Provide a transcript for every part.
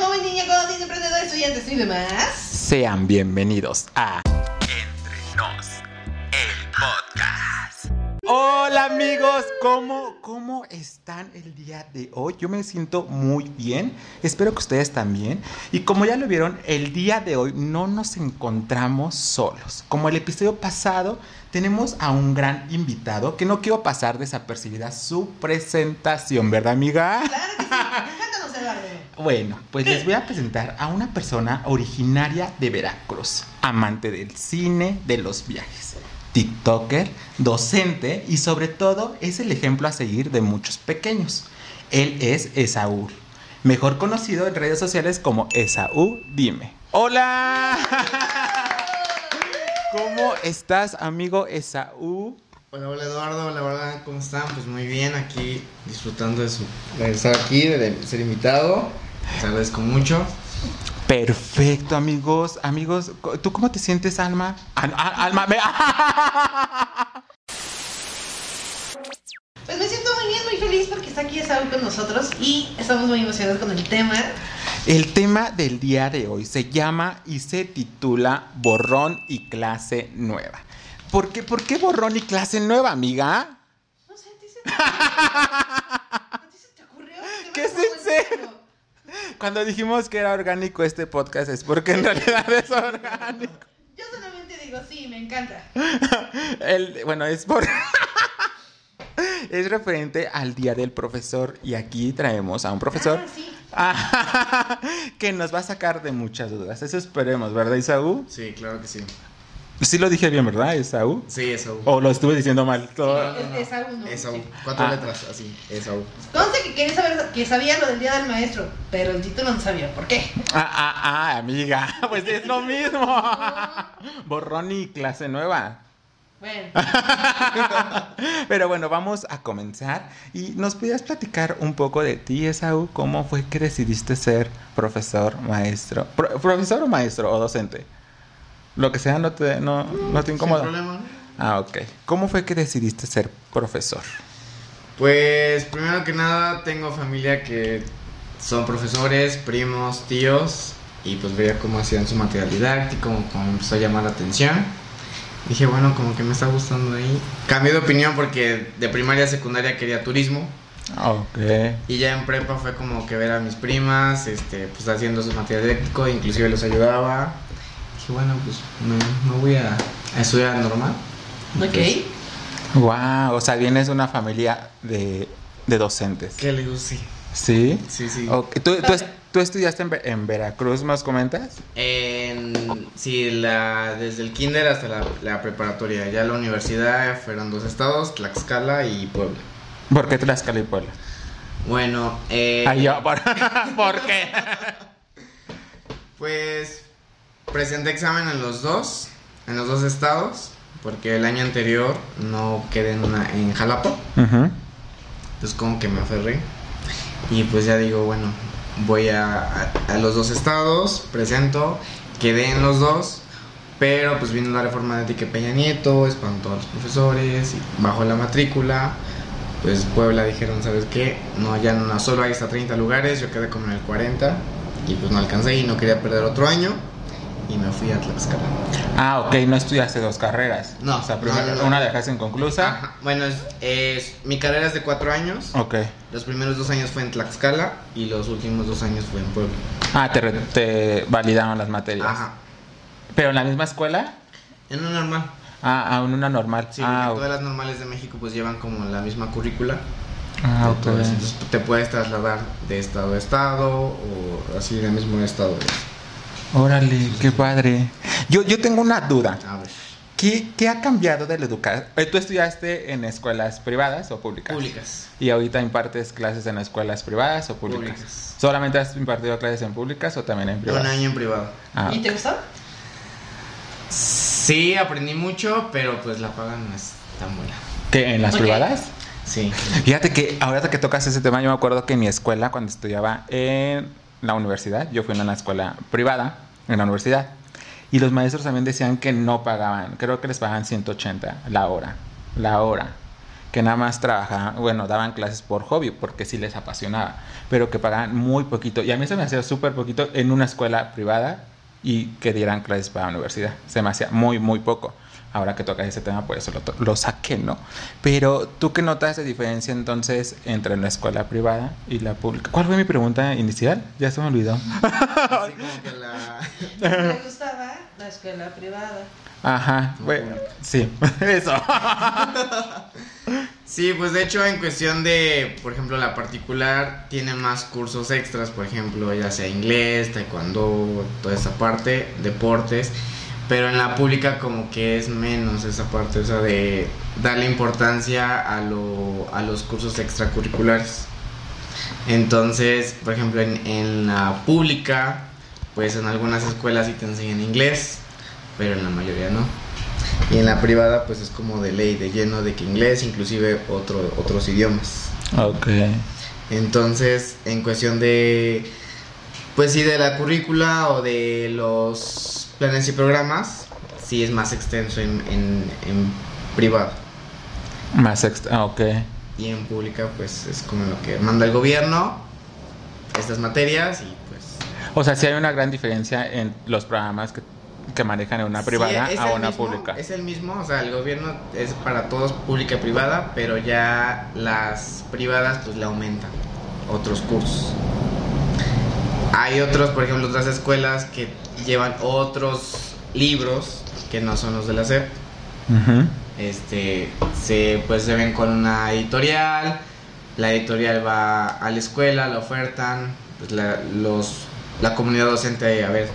joven, niña, godín, emprendedor, estudiantes y demás. Sean bienvenidos a Entre Nos, el podcast. Hola amigos, ¿cómo, ¿cómo están el día de hoy? Yo me siento muy bien, espero que ustedes también. Y como ya lo vieron, el día de hoy no nos encontramos solos. Como el episodio pasado, tenemos a un gran invitado que no quiero pasar desapercibida su presentación, ¿verdad amiga? Claro que sí. Cuéntanos, Eduardo. Bueno, pues les voy a presentar a una persona originaria de Veracruz, amante del cine, de los viajes, TikToker, docente y sobre todo es el ejemplo a seguir de muchos pequeños. Él es Esaú, mejor conocido en redes sociales como Esaú Dime. ¡Hola! ¿Cómo estás, amigo Esaú? Hola, hola Eduardo, hola, hola, ¿cómo están? Pues muy bien, aquí disfrutando de, su, de estar aquí, de ser invitado. Les agradezco mucho. Perfecto, amigos. Amigos, ¿tú cómo te sientes, Alma? Al- al- Alma, me... Pues me siento muy bien, muy feliz porque está aquí Saúl con nosotros y estamos muy emocionados con el tema. El tema del día de hoy se llama y se titula Borrón y clase nueva. ¿Por qué, ¿Por qué borrón y clase nueva, amiga? No sé, ¿a ti se te, ¿a ti se te ocurrió? Te ¿Qué ves es en buen serio? tipo. Cuando dijimos que era orgánico este podcast es porque en realidad es orgánico. Yo solamente digo, sí, me encanta. El, bueno, es por... es referente al Día del Profesor y aquí traemos a un profesor Ah, sí. que nos va a sacar de muchas dudas. Eso esperemos, ¿verdad, Isaú? Sí, claro que sí. Sí lo dije bien, ¿verdad, Isaú? Sí, Esaú. ¿O lo estuve diciendo mal? Todo- es Saúl, ¿no? Esaú. Cuatro Ah. letras, así, Esaú. Conste que quería saber que sabía lo del día del maestro, pero el título no sabía por qué. Ah, ah, ah, amiga, pues es lo mismo. Borrón y clase nueva. Bueno, Pero bueno, vamos a comenzar. Y nos podías platicar un poco de ti, Esaú. ¿Cómo fue que decidiste ser profesor, maestro? Pro- ¿Profesor o maestro o docente? Lo que sea, no te, no, no te incomoda. Sin problema. Ah, ok. ¿Cómo fue que decidiste ser profesor? Pues, primero que nada, tengo familia que son profesores, primos, tíos. Y pues veía cómo hacían su material didáctico, como me empezó a llamar la atención. Dije, bueno, como que me está gustando ahí. Cambié de opinión porque de primaria a secundaria quería turismo. Ok. Y ya en prepa fue como que ver a mis primas, este, pues haciendo su material didáctico, inclusive los ayudaba. Dije, bueno, pues me, me voy a, a estudiar normal. Y ok. Wow, o sea, vienes de una familia de, de docentes. ¿Qué le digo? Sí. ¿Sí? Sí, sí. ¿Tú, tú, es- tú estudiaste en, en Veracruz, ¿nos comentas? En, sí, la, desde el kinder hasta la, la preparatoria. Ya la universidad fueron dos estados, Tlaxcala y Puebla. ¿Por qué Tlaxcala y Puebla? Bueno, eh, Ay, yo, ¿por, ¿por qué? pues presenté examen en los dos, en los dos estados, porque el año anterior no quedé en, una, en Jalapa. Ujú. Entonces como que me aferré. Y pues ya digo, bueno, voy a, a- a los dos estados, presento, quedé en los dos, pero pues vino la reforma de Enrique Peña Nieto, espantó a los profesores, y bajó la matrícula. Pues Puebla dijeron, ¿sabes qué? No, ya no, solo hay hasta 30 lugares, yo quedé como en el 40 y pues no alcancé y no quería perder otro año y me fui a Tlaxcala. Ah, ok, no estudiaste dos carreras. No, O sea, primero, no, no. una dejaste inconclusa. Ajá, Bueno, es, es- mi carrera es de 4 años. Ok. Los primeros dos años fue en Tlaxcala y los últimos dos años fue en Puebla. Ah, te, te validaron las materias. Ajá. ¿Pero en la misma escuela? En un normal. Ah, ah, en una normal. Sí, ah, porque todas las normales de México pues llevan como la misma currícula. Ah, de ok. todo eso. Entonces te puedes trasladar de estado a estado o así del mismo estado. Órale, qué padre. Yo, yo tengo una duda. A ver. ¿Qué, qué ha cambiado de la educación? ¿Tú estudiaste en escuelas privadas o públicas? Públicas. ¿Y ahorita impartes clases en escuelas privadas o públicas? Públicas. ¿Solamente has impartido clases en públicas o también en Un privadas? año en privado. Ah, ¿Y te gustó? Sí, aprendí mucho, pero pues la paga no es tan buena. ¿Qué, ¿En las privadas? Sí. Fíjate que ahora que tocas ese tema, yo me acuerdo que en mi escuela, cuando estudiaba en la universidad, yo fui en una escuela privada, en la universidad, y los maestros también decían que no pagaban, creo que les pagaban 180 la hora, la hora. que nada más trabajaban, bueno, daban clases por hobby, porque sí les apasionaba, pero que pagaban muy poquito. Y a mí se me hacía súper poquito en una escuela privada y que dieran clases para la universidad. Se me hacía muy, muy poco. Ahora que tocas ese tema, por eso lo, to- lo saqué, ¿no? Pero tú qué notas de diferencia entonces entre una escuela privada y la pública. ¿Cuál fue mi pregunta inicial? Ya se me olvidó. Así como que la... Me gustaba la escuela privada. Ajá, bueno, sí, eso. Sí, pues de hecho en cuestión de, por ejemplo, la particular tiene más cursos extras, por ejemplo, ya sea inglés, taekwondo, toda esa parte, deportes, pero en la pública como que es menos esa parte, o sea, de darle importancia a, lo, a los cursos extracurriculares. Entonces, por ejemplo, en, en la pública, pues en algunas escuelas sí te enseñan inglés, pero en la mayoría no. Y en la privada pues es como de ley, de lleno de que inglés, inclusive otro, otros idiomas. ok. Entonces, en cuestión de, pues sí, de la currícula o de los planes y programas, sí es más extenso en, en, en privado. Más extra, ah, ok. Y en pública pues es como lo que manda el gobierno, estas materias y pues... O sea, sí hay una gran diferencia en los programas que, que manejan en una privada Sí, a una mismo, pública. Es el mismo, o sea, el gobierno es para todos pública y privada, pero ya las privadas pues le aumentan otros cursos. Hay otros, por ejemplo, otras escuelas que llevan otros libros que no son los de la SEP. Este, se pues se ven con una editorial, la editorial va a la escuela, la ofertan, pues la, los, la comunidad docente, a ver,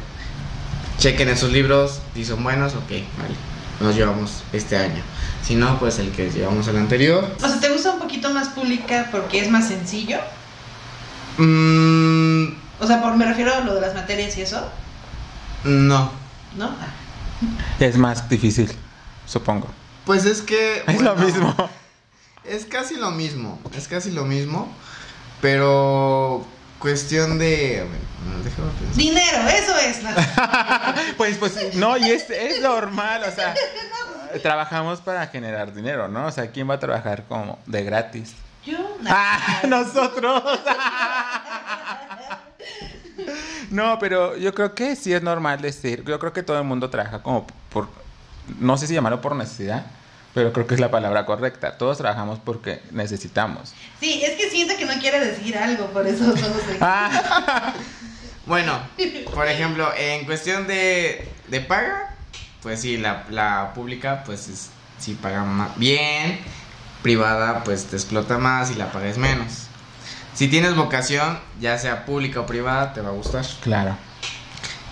chequen esos libros, si son buenos, ok, vale, nos llevamos este año. Si no, pues el que llevamos el anterior. O sea, ¿te gusta un poquito más pública porque es más sencillo? Mm, O sea, por, me refiero a lo de las materias y eso, no. ¿no? Es más difícil, supongo. Pues es que... Es lo mismo. Es casi lo mismo, es casi lo mismo, pero cuestión de... déjame pensar. Dinero, eso es. Pues, pues, no, y es, es normal, o sea, trabajamos para generar dinero, ¿no? O sea, ¿quién va a trabajar como de gratis? Yo, ¡Ah! ¡Nosotros! No, pero yo creo que sí es normal decir, yo creo que todo el mundo trabaja como por, no sé si llamarlo por necesidad, pero creo que es la palabra correcta. Todos trabajamos porque necesitamos. Sí, es que siento que no quiere decir algo, por eso no sé. Ah, Bueno, por ejemplo, en cuestión de, de paga, pues sí, la, la pública, pues es, sí paga ma- bien, privada, pues te explota más y la paga es menos. Si tienes vocación, ya sea pública o privada, te va a gustar. claro.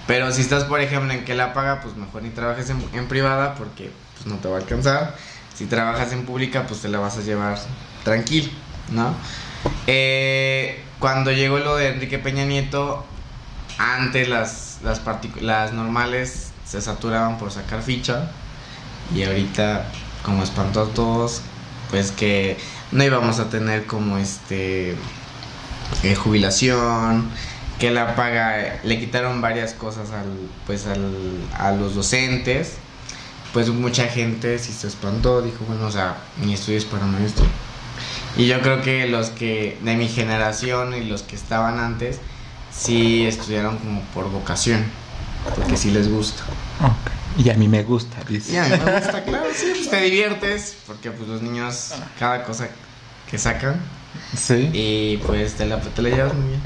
Pero si estás, por ejemplo, en que la paga, pues mejor ni trabajes en, en privada porque pues, no te va a alcanzar. Si trabajas en pública, pues te la vas a llevar tranquilo, ¿no? Eh, cuando llegó lo de Enrique Peña Nieto, antes las, las, las normales se saturaban por sacar ficha. Y ahorita, como espantó a todos, pues que no íbamos a tener como este eh, jubilación, que la paga, le quitaron varias cosas al, pues al, a los docentes, pues mucha gente sí se espantó, dijo, bueno, o sea, mi estudio es para maestro. Y yo creo que los que de mi generación y los que estaban antes, sí estudiaron como por vocación, porque sí les gusta. Y a mí me gusta, dice. Y a mí me gusta, claro, sí, pues te diviertes, porque pues los niños, cada cosa que sacan, Sí. y pues te la, te la llevas muy bien.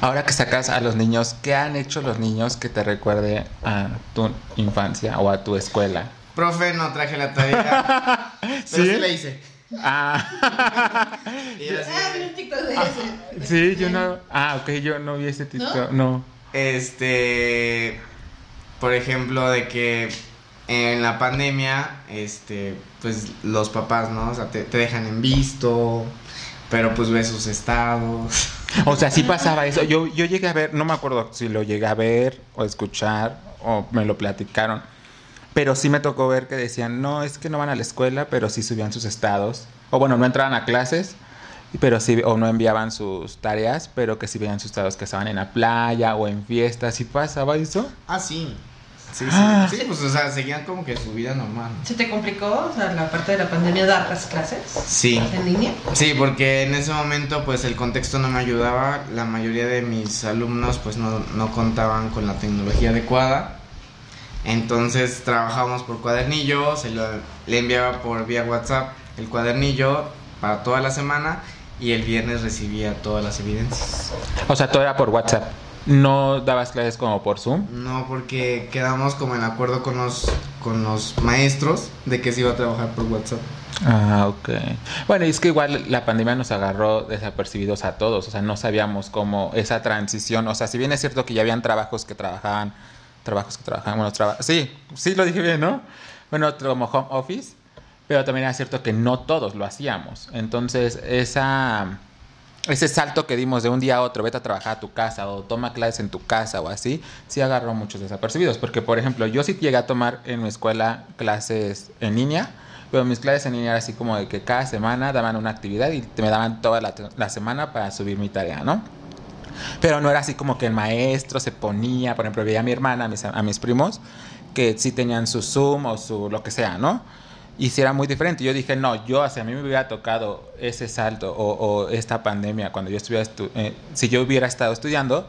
Ahora que sacas a los niños, ¿qué han hecho los niños que te recuerde a tu infancia o a tu escuela? Profe, no traje la tarea. Pero ¿Sí? sí la hice. Ah, Y yo así, Ah, vi un TikTok de eso. sí, yo no. Ah, ok, yo no vi ese TikTok. No. Este, por ejemplo, de que en la pandemia, este, pues los papás, ¿no? O sea, te, te dejan en visto, pero pues ves sus estados. O sea, sí pasaba eso. Yo, yo llegué a ver, no me acuerdo si lo llegué a ver o escuchar o me lo platicaron. Pero sí me tocó ver que decían, no, es que no van a la escuela, pero sí subían sus estados. O bueno, no entraban a clases, pero sí, o no enviaban sus tareas, pero que sí veían sus estados que estaban en la playa o en fiestas. ¿Sí pasaba eso? Ah, sí. Sí, sí, Ah. sí, pues o sea, seguían como que su vida normal. ¿Se te complicó, o sea, la parte de la pandemia, dar las clases Sí. en línea? Sí, porque en ese momento pues el contexto no me ayudaba, la mayoría de mis alumnos pues no, no contaban con la tecnología adecuada, entonces trabajábamos por cuadernillo, se lo, le enviaba por vía WhatsApp el cuadernillo para toda la semana y el viernes recibía todas las evidencias. O sea, todo era por WhatsApp. ¿No dabas clases como por Zoom? No, porque quedamos como en acuerdo con los, con los maestros de que se iba a trabajar por WhatsApp. Ah, ok. Bueno, y es que igual la pandemia nos agarró desapercibidos a todos, o sea, no sabíamos cómo esa transición, o sea, si bien es cierto que ya habían trabajos que trabajaban, trabajos que trabajaban, bueno, traba- sí, sí lo dije bien, ¿no? Bueno, como home office, pero también era cierto que no todos lo hacíamos. Entonces, esa ese salto que dimos de un día a otro, vete a trabajar a tu casa o toma clases en tu casa o así, sí agarró muchos desapercibidos. Porque, por ejemplo, yo sí llegué a tomar en mi escuela clases en línea, pero mis clases en línea era así como de que cada semana daban una actividad y me daban toda la, semana para subir mi tarea, ¿no? Pero no era así como que el maestro se ponía, por ejemplo, veía a mi hermana, a mis, a mis primos, que sí tenían su Zoom o su lo que sea, ¿no? Y si era muy diferente. Yo dije, no, yo, sea, a mí me hubiera tocado ese salto o, o esta pandemia cuando yo estuviera, estu- eh, si yo hubiera estado estudiando,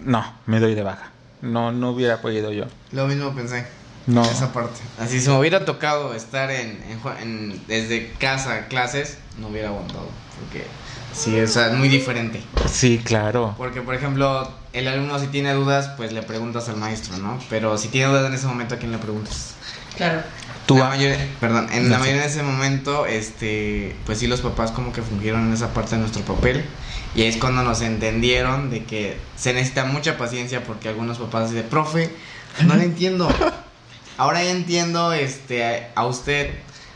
no, me doy de baja. No, no hubiera podido yo. Lo mismo pensé. No. Esa parte. Así si me hubiera tocado estar en, en en- desde casa clases, no hubiera aguantado. Porque sí, o sea, es muy diferente. Sí, claro. Porque, por ejemplo, el alumno si tiene dudas, pues le preguntas al maestro, ¿no? Pero si tiene dudas en ese momento, ¿a quién le preguntas? Claro. Tú, La mayoría- perdón, en No la mayoría de ese momento, este, pues sí, los papás como que fungieron en esa parte de nuestro papel. Y es cuando nos entendieron de que se necesita mucha paciencia porque algunos papás dicen, profe, no le entiendo. Ahora ya entiendo este, a usted.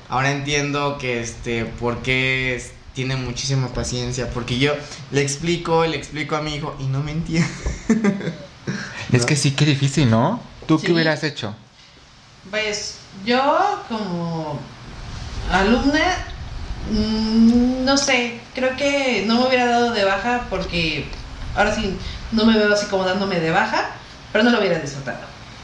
Ahora entiendo que este, por qué es- tiene muchísima paciencia. Porque yo le explico, le explico a mi hijo y no me entiende. es que sí, qué difícil, ¿no? ¿Tú Sí. qué hubieras hecho? Pues yo como alumna, mm, no sé, creo que no me hubiera dado de baja porque ahora sí no me veo así como dándome de baja, pero no lo hubiera disfrutado.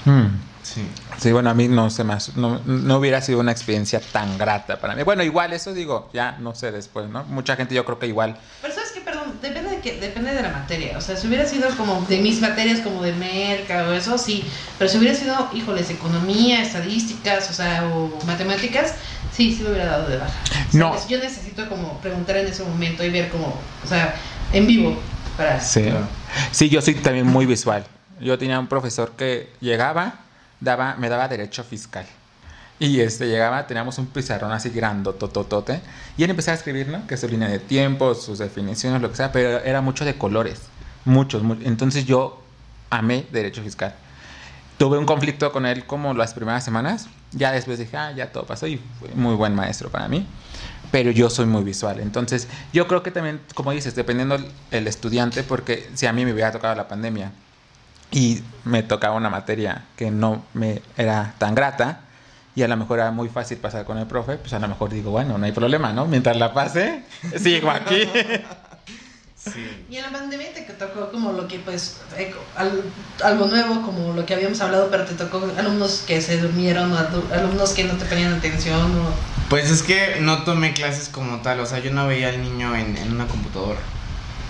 Hmm. Sí. Sí, bueno, a mí no sé más, no, no hubiera sido una experiencia tan grata para mí. Bueno, igual eso digo, ya no sé después, ¿no? Mucha gente yo creo que igual. Pero perdón, depende de que, depende de la materia. O sea, si hubiera sido como de mis materias como de merca o eso, sí. Pero si hubiera sido, híjoles, economía, estadísticas, o sea, o matemáticas, sí, sí me hubiera dado de baja. O sea, No. pues yo necesito como preguntar en ese momento y ver como, o sea, en vivo para Sí. Sí, yo soy también muy visual. Yo tenía un profesor que llegaba, daba, me daba derecho fiscal. Y este llegaba, teníamos un pizarrón así grandotototote. Y él empezaba a escribir, ¿no? Que su línea de tiempo, sus definiciones, lo que sea, pero era mucho de colores. Muchos, mu- Entonces yo amé derecho fiscal. Tuve un conflicto con él como las primeras semanas. Ya después dije, ah, ya todo pasó y fue muy buen maestro para mí. Pero yo soy muy visual. Entonces, yo creo que también, como dices, dependiendo el estudiante, porque si a mí me hubiera tocado la pandemia y me tocaba una materia que no me era tan grata y a lo mejor era muy fácil pasar con el profe, pues a lo mejor digo, bueno, no hay problema, ¿no? Mientras la pase, sigo aquí. Sí. Y en la pandemia te tocó como lo que, pues, eh, al- algo nuevo, como lo que habíamos hablado, pero te tocó alumnos que se durmieron, o alumnos que no te ponían atención, o... Pues es que no tomé clases como tal, o sea, yo no veía al niño en, en una computadora.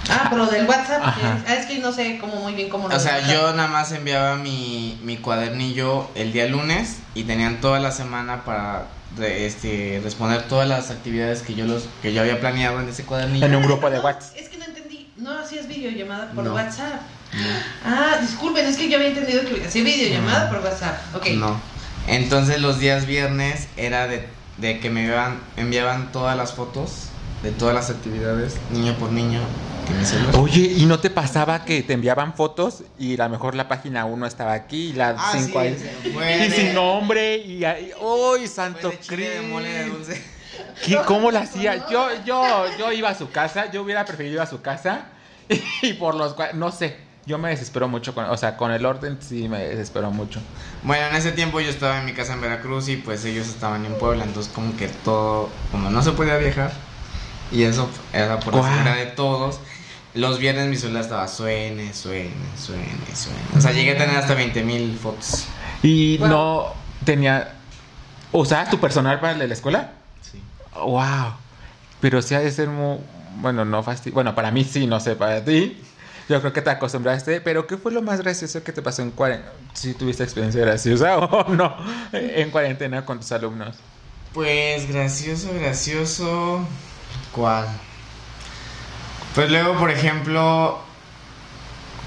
Ah, pero del WhatsApp, Ajá. ah, es que no sé cómo muy bien cómo lo O sea, WhatsApp. yo nada más enviaba mi, mi cuadernillo el día lunes y tenían toda la semana para re- este, responder todas las actividades que yo los que yo había planeado en ese cuadernillo. En un grupo de No, WhatsApp. Es que no entendí, no hacías videollamada por No. WhatsApp. No. Ah, disculpen, es que yo había entendido que hacía videollamada Mm. por WhatsApp. Ok. No. Entonces los días viernes era de, de que me enviaban, enviaban todas las fotos de todas las actividades, niño por niño, en mi celular. Oye, ¿y no te pasaba que te enviaban fotos y a lo mejor la página 1 estaba aquí y la Ah, 5 sí, ahí? Y sin nombre y ahí, ¡Uy, santo Cristo! dulce. ¿Qué- ¿Cómo la hacía? Yo, yo, yo iba a su casa, yo hubiera preferido ir a su casa y por los no sé, yo me desespero mucho con, o sea, con el orden sí me desespero mucho. Bueno, en ese tiempo yo estaba en mi casa en Veracruz y pues ellos estaban en Puebla, entonces como que todo, como no se podía viajar, y eso era por la Guau. seguridad de todos, los viernes mi celular estaba suene, suene, suene, suene. O sea, llegué a tener hasta 20 mil fotos. Y Wow. no tenía... ¿Usabas tu personal para el de la escuela? Sí. Wow. Pero sí ha de ser muy... Bueno, no fastidio. Bueno, para mí sí, no sé, para ti. Yo creo que te acostumbraste. Pero ¿qué fue lo más gracioso que te pasó en cuarentena? Si tuviste experiencia graciosa o no en cuarentena con tus alumnos. Pues gracioso, gracioso. Pues luego, por ejemplo,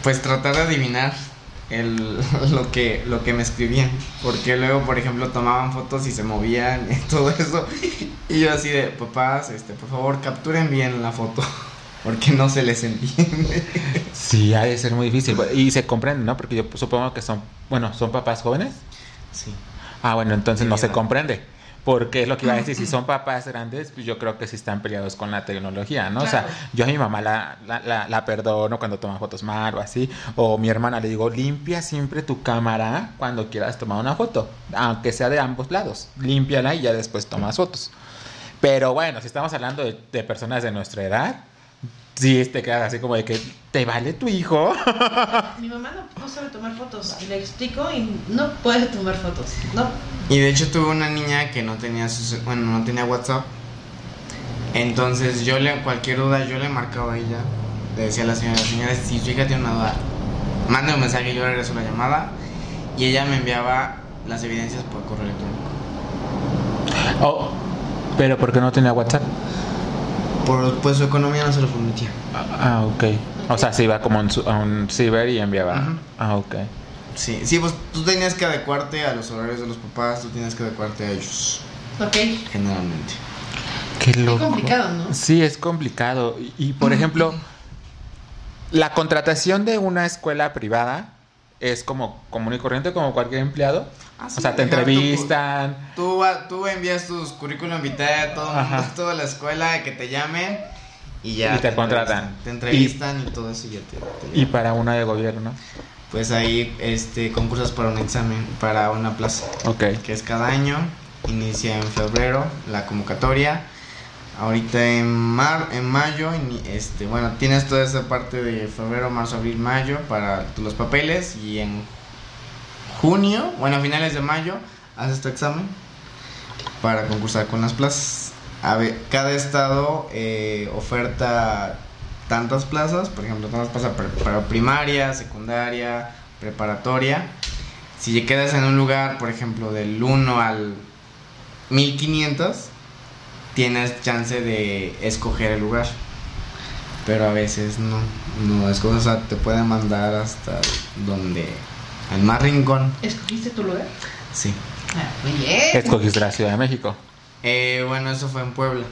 pues tratar de adivinar el, lo, que, lo que me escribían. Porque luego, por ejemplo, tomaban fotos y se movían y todo eso. Y yo así de, papás, este, por favor, capturen bien la foto. Porque no se les entiende. Sí, ha de ser muy difícil. Y se comprende, ¿no? Porque yo supongo que son... Bueno, ¿son papás jóvenes? Sí. Ah, bueno, entonces Sí, no se comprende. Porque es lo que iba a decir, si son papás grandes, pues yo creo que sí están peleados con la tecnología, ¿no? O Claro. sea, yo a mi mamá la, la, la, la perdono cuando toma fotos mal o así. O mi hermana le digo, limpia siempre tu cámara cuando quieras tomar una foto. Aunque sea de ambos lados. Límpiala y ya después tomas fotos. Pero bueno, si estamos hablando de, de personas de nuestra edad, sí te quedas así como de que, ¿te vale tu hijo? Mi mamá no, no sabe tomar fotos. Y le explico y no puede tomar fotos. No. Y de hecho tuve una niña que no tenía su, bueno, no tenía WhatsApp. Entonces yo le cualquier duda yo le marcaba a ella. Le decía a la señora, señora, si su hija tiene una duda, mande un mensaje, yo regreso la llamada y ella me enviaba las evidencias por correo electrónico. Oh, pero ¿por qué no tenía WhatsApp? Por, pues su economía no se lo permitía. Ah, ok. O sea, se iba como a un su- a un ciber y enviaba. Ah, ok. Sí, sí, pues tú tenías que adecuarte a los horarios de los papás, tú tienes que adecuarte a ellos, Ok. generalmente. Qué Qué loco. complicado, ¿no? Sí, es complicado. Y, y, por ejemplo, la contratación de una escuela privada es como común y corriente, como cualquier empleado. Ah, o sea, te entrevistan. Tú, va- tú envías tus currículum vitae a todo mundo, a toda la escuela que te llamen y ya. Y te contratan. Te entrevistan y, todo eso y ya te, te Y para una de gobierno. Pues ahí este, concursas para un examen, para una plaza, Ok. que es cada año. Inicia en febrero la convocatoria. Ahorita en mar, en mayo, este, bueno, tienes toda esa parte de febrero, marzo, abril, mayo para los papeles y en junio, bueno, a finales de mayo, haces tu examen para concursar con las plazas. A ver, cada estado eh, oferta tantas plazas, por ejemplo, tantas plazas para, primaria, secundaria, preparatoria. Si quedas en un lugar, por ejemplo, del 1 al 1500, tienes chance de escoger el lugar. Pero a veces no, no escoges, o sea, te pueden mandar hasta donde, al más rincón. ¿Escogiste tu lugar? Sí. Ah, muy bien. Escogiste la Ciudad de México. Eh, bueno, eso fue en Puebla.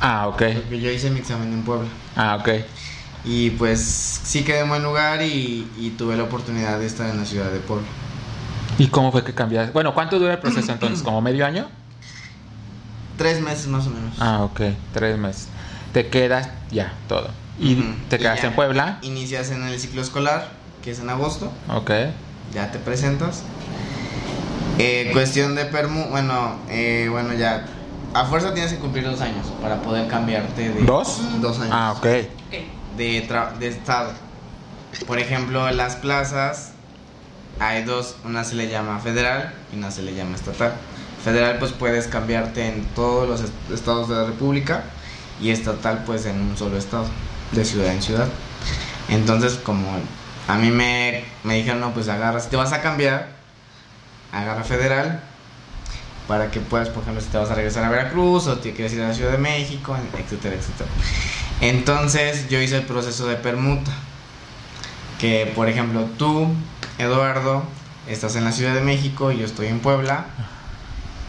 Ah, ok. Porque yo hice mi examen en Puebla. Ah, ok. Y pues sí quedé en buen lugar y, y tuve la oportunidad de estar en la ciudad de Puebla. ¿Y cómo fue que cambiaste? Bueno, ¿cuánto dura el proceso entonces? ¿Como medio año? Tres meses más o menos. Ah, ok. Tres meses. Te quedas ya, todo. ¿Y te Y quedaste ya en Puebla? Inicias en el ciclo escolar, que es en agosto. Ok. Ya te presentas. Eh, cuestión de permu, bueno, eh, bueno ya. A fuerza tienes que cumplir dos años para poder cambiarte de. ¿Dos? Dos años. Ah, ok. Ok. de, tra- de estado. Por ejemplo, en las plazas hay dos, una se le llama federal y una se le llama estatal. Federal pues puedes cambiarte en todos los est- estados de la república y estatal pues en un solo estado, de ciudad en ciudad. Entonces como a mí me, me dijeron, no pues agarra, si te vas a cambiar, agarra federal para que puedas, por ejemplo, si te vas a regresar a Veracruz o te quieres ir a la Ciudad de México, etcétera, etcétera. Entonces yo hice el proceso de permuta. Que por ejemplo tú, Eduardo, estás en la Ciudad de México y yo estoy en Puebla.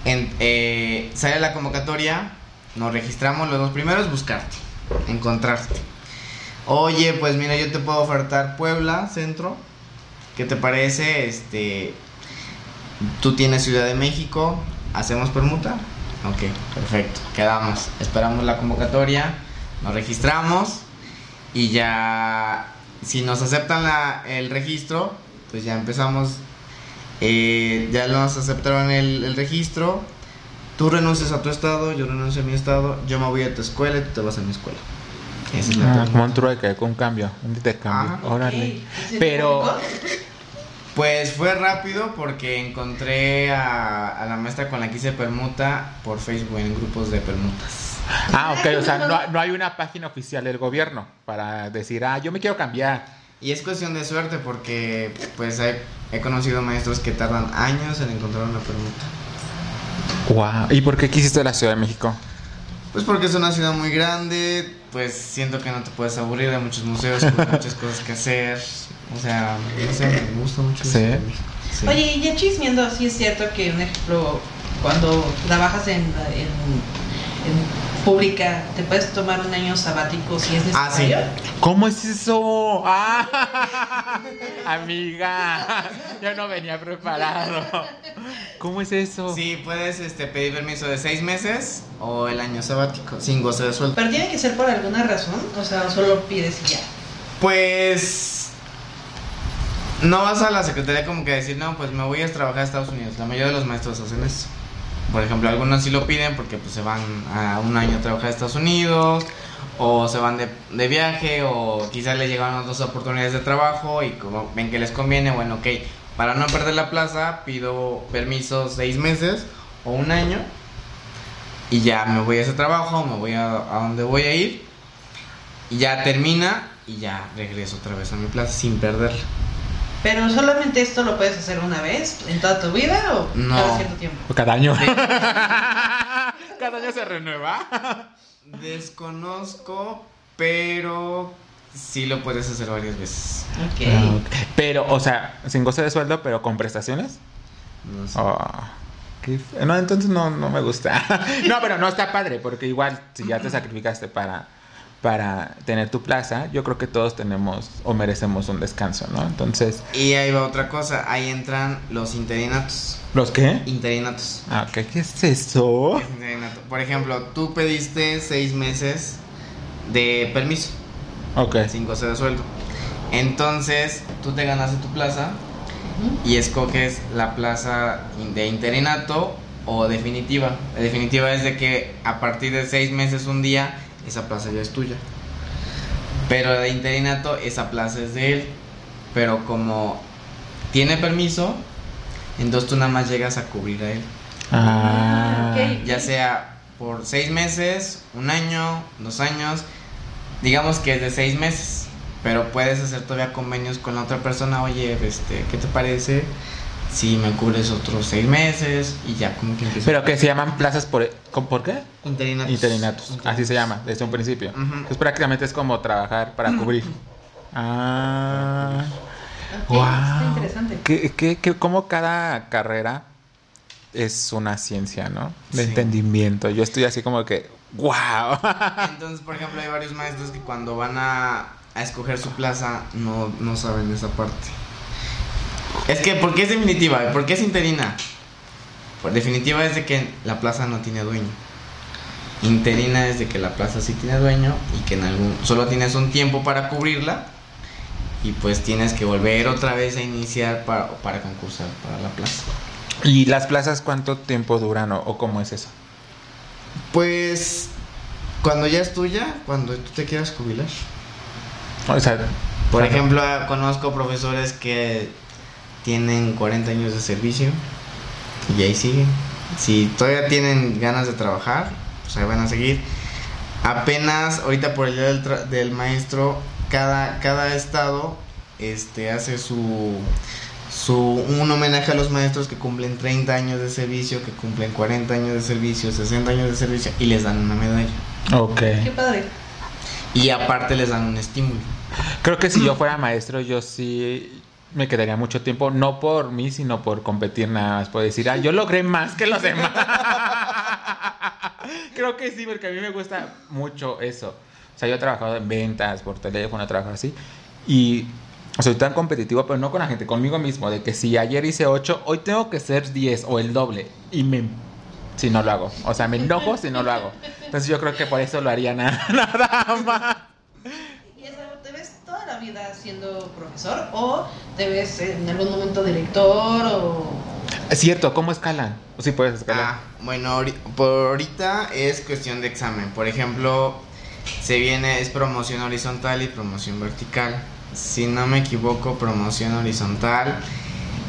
En- eh, sale la convocatoria, nos registramos los dos primeros, buscarte, encontrarte. Oye, pues mira, yo te puedo ofertar Puebla, centro. ¿Qué te parece? Este, tú tienes Ciudad de México, hacemos permuta. Ok, perfecto, quedamos. Esperamos la convocatoria, nos registramos y ya, si nos aceptan la- el registro, pues ya empezamos. Eh, ya nos aceptaron el, el registro. Tú renuncias a tu estado, yo renuncio a mi estado, yo me voy a tu escuela y tú te vas a mi escuela. Esa es la Ah, como un trueque, con un cambio, un intercambio. Ajá. Órale. Pero, Pues fue rápido porque encontré a, a la maestra con la que hice permuta por Facebook en grupos de permutas. Ah, ok, o sea, no, no hay una página oficial del gobierno para decir, ah, yo me quiero cambiar. Y es cuestión de suerte porque pues he, he conocido maestros que tardan años en encontrar una permuta. Wow. ¿Y por qué quisiste la Ciudad de México? Pues porque es una ciudad muy grande, pues siento que no te puedes aburrir, hay muchos museos, con muchas cosas que hacer. O sea, no sé, me gusta mucho. Sí. De. Sí. Oye, y ya chismeando, sí es cierto que, un ejemplo, cuando trabajas en, en, en pública, te puedes tomar un año sabático si es Ah, sí. necesario. ¿Cómo es eso? Ah, amiga, yo no venía preparado. ¿Cómo es eso? Sí, puedes este, pedir permiso de seis meses o el año sabático, sin goce de sueldo. Pero tiene que ser por alguna razón, o sea, solo pides y ya. Pues no vas a la secretaría como que decir, no, pues me voy a trabajar a Estados Unidos. La mayoría de los maestros hacen eso. Por ejemplo, algunos sí lo piden porque pues se van a un año a trabajar a Estados Unidos o se van de, de viaje o quizás les llegan dos oportunidades de trabajo y como ven que les conviene, bueno, ok, para no perder la plaza pido permiso seis meses o un año y ya me voy a ese trabajo, me voy a, a donde voy a ir y ya termina y ya regreso otra vez a mi plaza sin perderla. Pero solamente esto lo puedes hacer una vez en toda tu vida o No. cada cierto tiempo. ¿O Cada año. Cada año se renueva. Desconozco, pero sí lo puedes hacer varias veces. Ok. Ah, ok. Pero, o sea, sin goce de sueldo, pero con prestaciones. No sé. Oh, No, entonces no, no me gusta. no, pero no está padre, porque igual si ya te sacrificaste para, para tener tu plaza, yo creo que todos tenemos o merecemos un descanso, ¿no? Entonces, Y ahí va otra cosa, ahí entran los interinatos. ¿los qué? Interinatos. Ah, ¿qué es eso? ¿Qué es interinato? Por ejemplo, tú pediste seis meses de permiso, Ok. sin goce de sueldo. Entonces, tú te ganaste tu plaza y escoges la plaza de interinato o definitiva. La definitiva es de que a partir de seis meses, un día, esa plaza ya es tuya. Pero de interinato, esa plaza es de él. Pero como tiene permiso, entonces tú nada más llegas a cubrir a él. Ah, ok. Ya sea por seis meses, un año, dos años. Digamos que es de seis meses. Pero puedes hacer todavía convenios con la otra persona. Oye, este, ¿qué te parece? Si me cubres otros seis meses y ya como que empieza. Pero que se llaman plazas por, ¿con- ¿por qué? interinatos. Interinatos, así se llama desde un principio. Entonces prácticamente es como trabajar para cubrir. Ah, Ok, Está wow. interesante. Que, que, que como cada carrera es una ciencia, ¿no? De Sí. entendimiento. Yo estoy así como que, wow. Entonces, por ejemplo, hay varios maestros que cuando van a, a escoger su plaza no, no saben esa parte. Es que, ¿por qué es definitiva? ¿Por qué es interina? Por definitiva es de que la plaza no tiene dueño. Interina es de que la plaza sí tiene dueño y que en algún solo tienes un tiempo para cubrirla y pues tienes que volver otra vez a iniciar para, para concursar para la plaza. ¿Y las plazas cuánto tiempo duran o, o cómo es eso? Pues cuando ya es tuya, cuando tú te quieras jubilar. O sea, Por ejemplo, conozco profesores que tienen 40 años de servicio y ahí siguen. Si todavía tienen ganas de trabajar, pues ahí van a seguir. Apenas ahorita por el día del, tra- del maestro, cada, cada estado este, hace su, su un homenaje a los maestros que cumplen 30 años de servicio, que cumplen 40 años de servicio, 60 años de servicio y les dan una medalla. ok. Qué padre. Y aparte les dan un estímulo. Creo que si yo fuera maestro, yo sí me quedaría mucho tiempo, no por mí, sino por competir nada más, por decir, ah, yo logré más que los demás. Creo que sí, porque a mí me gusta mucho eso. O sea, yo he trabajado en ventas, por teléfono, he trabajado así. Y soy tan competitivo, pero no con la gente, conmigo mismo, de que si ayer hice 8, hoy tengo que ser 10 o el doble. Y me... Si no lo hago. O sea, me enojo si no lo hago. Entonces yo creo que por eso lo haría nada, nada más. ¿Y eso, te ves toda la vida siendo profesor o te ves en algún momento director o... Es cierto, ¿cómo escalan? ¿O sí puedes escalar? Ah, bueno, por ahorita es cuestión de examen. Por ejemplo, se viene, es promoción horizontal y promoción vertical. Si no me equivoco, promoción horizontal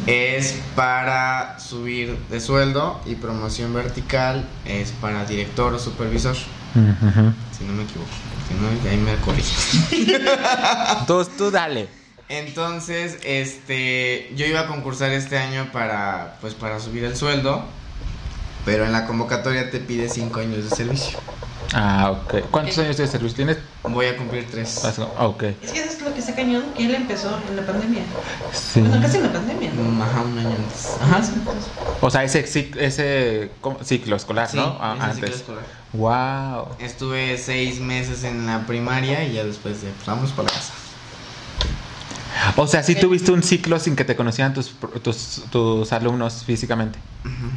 es para subir de sueldo y promoción vertical es para director o supervisor, Si no me equivoco. Si no, ahí me corrigen. Tú, tú dale. Entonces, este, yo iba a concursar este año para, pues, para subir el sueldo, pero en la convocatoria te pide cinco años de servicio. Ah, ok. ¿Cuántos años de servicio tienes? Voy a cumplir tres. Ah, Ok. Es que eso es lo que está cañón, que él empezó en la pandemia. Sí. Bueno, casi en la pandemia, ¿no? Mm, Ajá, un año antes. Ajá. O sea, ese, ese ciclo escolar, Sí, ¿no? Ah, ese ciclo antes. escolar. Wow. Estuve seis meses en la primaria y ya después de, pues, vamos para casa. O sea, sí tuviste un ciclo sin que te conocieran tus, tus, tus alumnos físicamente. Ujú.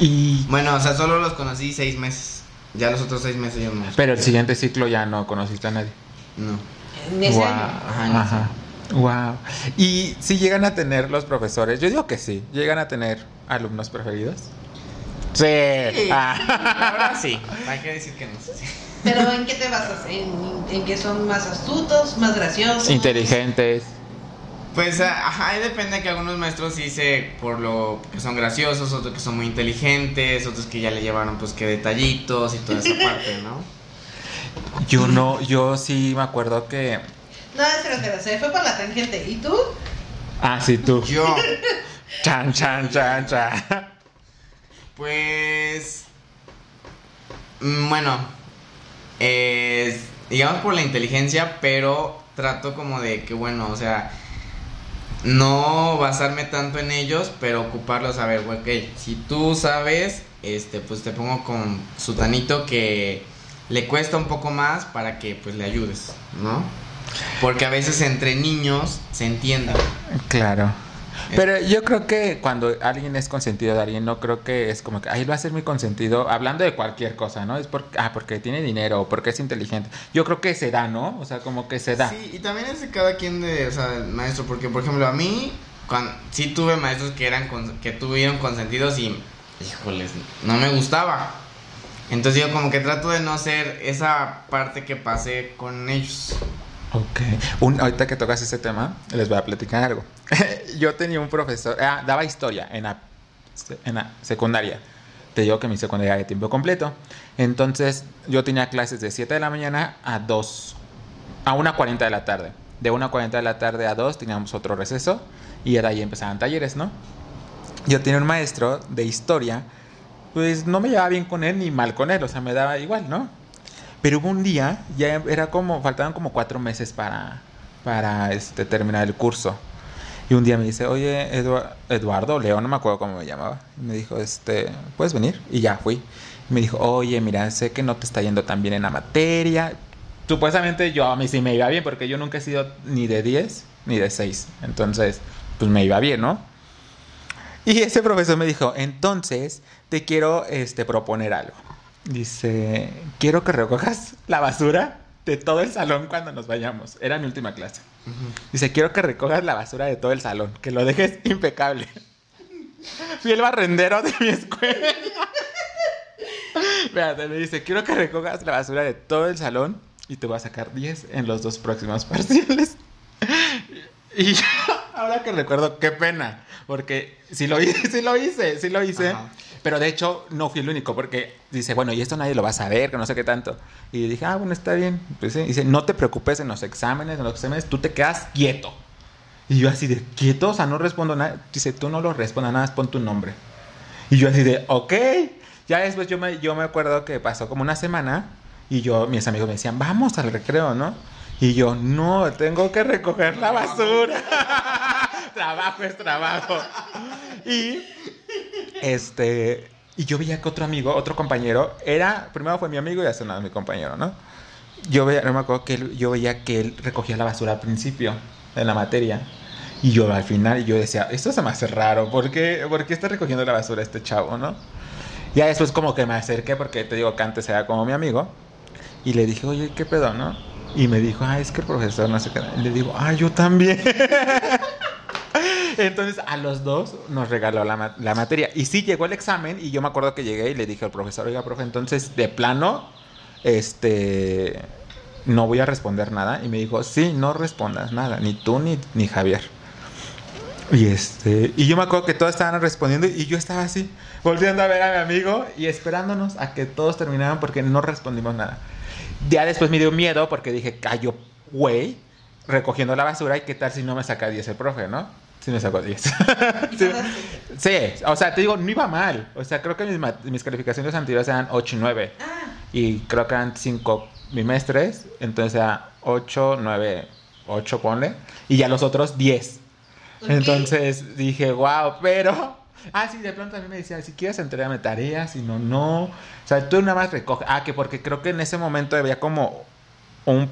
Y... Bueno, o sea, solo los conocí seis meses. Ya los otros seis meses yo no. Pero el siguiente ciclo ya no conociste a nadie. No. En ese año. Ajá, en ese Ajá. Wow. Y si llegan a tener los profesores, yo digo que sí, llegan a tener alumnos preferidos. Sí. Sí. Ah. Ahora sí. Hay que decir que no. sí. Pero ¿en qué te basas? ¿En, en que son más astutos, más graciosos? Inteligentes. Pues a- ajá, ahí depende que algunos maestros sí se por lo que son graciosos, otros que son muy inteligentes, otros que ya le llevaron pues que detallitos y toda esa parte, ¿no? Yo no, yo sí me acuerdo que. No, espera, espera, se fue por la tangente. ¿Y tú? Ah, sí, tú. Yo, Chan, chan, chan, chan. pues mm, bueno, es, digamos por la inteligencia, pero trato como de que bueno, o sea, no basarme tanto en ellos, pero ocuparlos a ver, ok, si tú sabes, este, pues te pongo con sutanito que le cuesta un poco más para que pues le ayudes, ¿no? Porque a veces entre niños se entiende. Claro. Pero yo creo que cuando alguien es consentido de alguien, no creo que es como que, ahí va a ser muy consentido, hablando de cualquier cosa, ¿no? Es porque, ah, porque tiene dinero o porque es inteligente. Yo creo que se da, ¿no? O sea, como que se da. Sí, y también es de cada quien de, o sea, del maestro, porque por ejemplo a mí, cuando, sí tuve maestros que eran, que tuvieron consentidos y, híjoles, no me gustaba. Entonces yo como que trato de no ser esa parte que pasé con ellos. Ok. Un- ahorita que tocas ese tema, les voy a platicar algo. yo tenía un profesor, ah, daba historia en la, en la secundaria. Te digo que mi secundaria era de tiempo completo. Entonces, yo tenía clases de 7 de la mañana a 2, a 1.40 de la tarde. De 1.40 de la tarde a 2 teníamos otro receso y de ahí empezaban talleres, ¿no? Yo tenía un maestro de historia, pues no me llevaba bien con él ni mal con él, o sea, me daba igual, ¿no? Pero hubo un día, ya era como, faltaban como cuatro meses para, para este, terminar el curso. Y un día me dice, oye, Edu- Eduardo, Leo, no me acuerdo cómo me llamaba. Y me dijo, este, ¿puedes venir? Y ya fui. Me dijo, oye, mira, sé que no te está yendo tan bien en la materia. Supuestamente yo a mí sí me iba bien, porque yo nunca he sido ni de 10 ni de 6. Entonces, pues me iba bien, ¿no? Y ese profesor me dijo, entonces te quiero este, proponer algo. Dice, quiero que recojas la basura de todo el salón cuando nos vayamos. Era mi última clase. Dice, quiero que recojas la basura de todo el salón, que lo dejes impecable. Fui el barrendero de mi escuela. Espérate, me dice, quiero que recojas la basura de todo el salón y te voy a sacar 10 en los dos próximos parciales. Y ahora que recuerdo, qué pena, porque sí lo hice, sí lo hice, sí lo hice. Ajá. Pero de hecho no fui el único, porque dice, bueno, y esto nadie lo va a saber, que no sé qué tanto. Y dije, ah, bueno, está bien. Pues. Dice, no te preocupes en los exámenes, en los exámenes, tú te quedas quieto. Y yo así de, quieto, o sea, no respondo nada. Dice, tú no lo respondas, nada pon tu nombre. Y yo así de, ok. Ya después yo me, yo me acuerdo que pasó como una semana y yo, mis amigos me decían, vamos al recreo, ¿no? Y yo, no, tengo que recoger la basura. trabajo es trabajo. Y este, y yo veía que otro amigo, otro compañero, era, primero fue mi amigo y hace nada mi compañero, ¿no? Yo veía, no me acuerdo que él- yo veía que él recogía la basura al principio de la materia. Y yo al final, yo decía, esto se me hace raro, ¿por qué, está recogiendo la basura este chavo, no? Ya después como que me acerqué, porque te digo que antes era como mi amigo, y le dije, oye, ¿qué pedo, no? Y me dijo, ah, es que el profesor no sé qué. Y le digo, ah, yo también. Entonces a los dos nos regaló la, ma- la materia. Y sí llegó el examen y yo me acuerdo que llegué y le dije al profesor, oiga, profe, entonces de plano, este, no voy a responder nada. Y me dijo, sí, no respondas nada, ni tú ni, ni Javier. Y este, y yo me acuerdo que todos estaban respondiendo y yo estaba así, volviendo a ver a mi amigo y esperándonos a que todos terminaran porque no respondimos nada. Ya después me dio miedo porque dije, cayó, güey, recogiendo la basura y qué tal si no me saca 10 el profe, ¿no? Sí me sacó 10. sí, sí, o sea, te digo, no iba mal. O sea, creo que mis, mis calificaciones anteriores eran 8 y 9. Ah, Y creo que eran 5 bimestres. Entonces era 8, 9, 8 ponle. Y ya los otros 10. ok. Entonces dije, wow, pero. Ah, sí, de pronto a mí me decía, si quieres entregarme tareas, si no, no. O sea, tú nada más recoge. Ah, que porque creo que en ese momento había como un.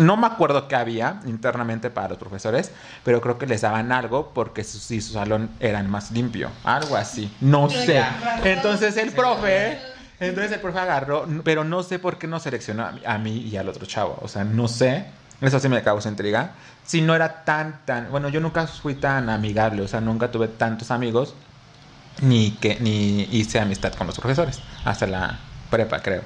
No me acuerdo qué había internamente para los profesores, pero creo que les daban algo porque su, si su salón era más limpio. Algo así. No sé. Entonces el profe. Entonces el profe agarró, pero no sé por qué no seleccionó a mí, a mí y al otro chavo. O sea, no sé. Eso sí me causa intriga. Si no era tan, tan. Bueno, yo nunca fui tan amigable. O sea, nunca tuve tantos amigos. Ni que ni hice amistad con los profesores. Hasta la prepa, creo.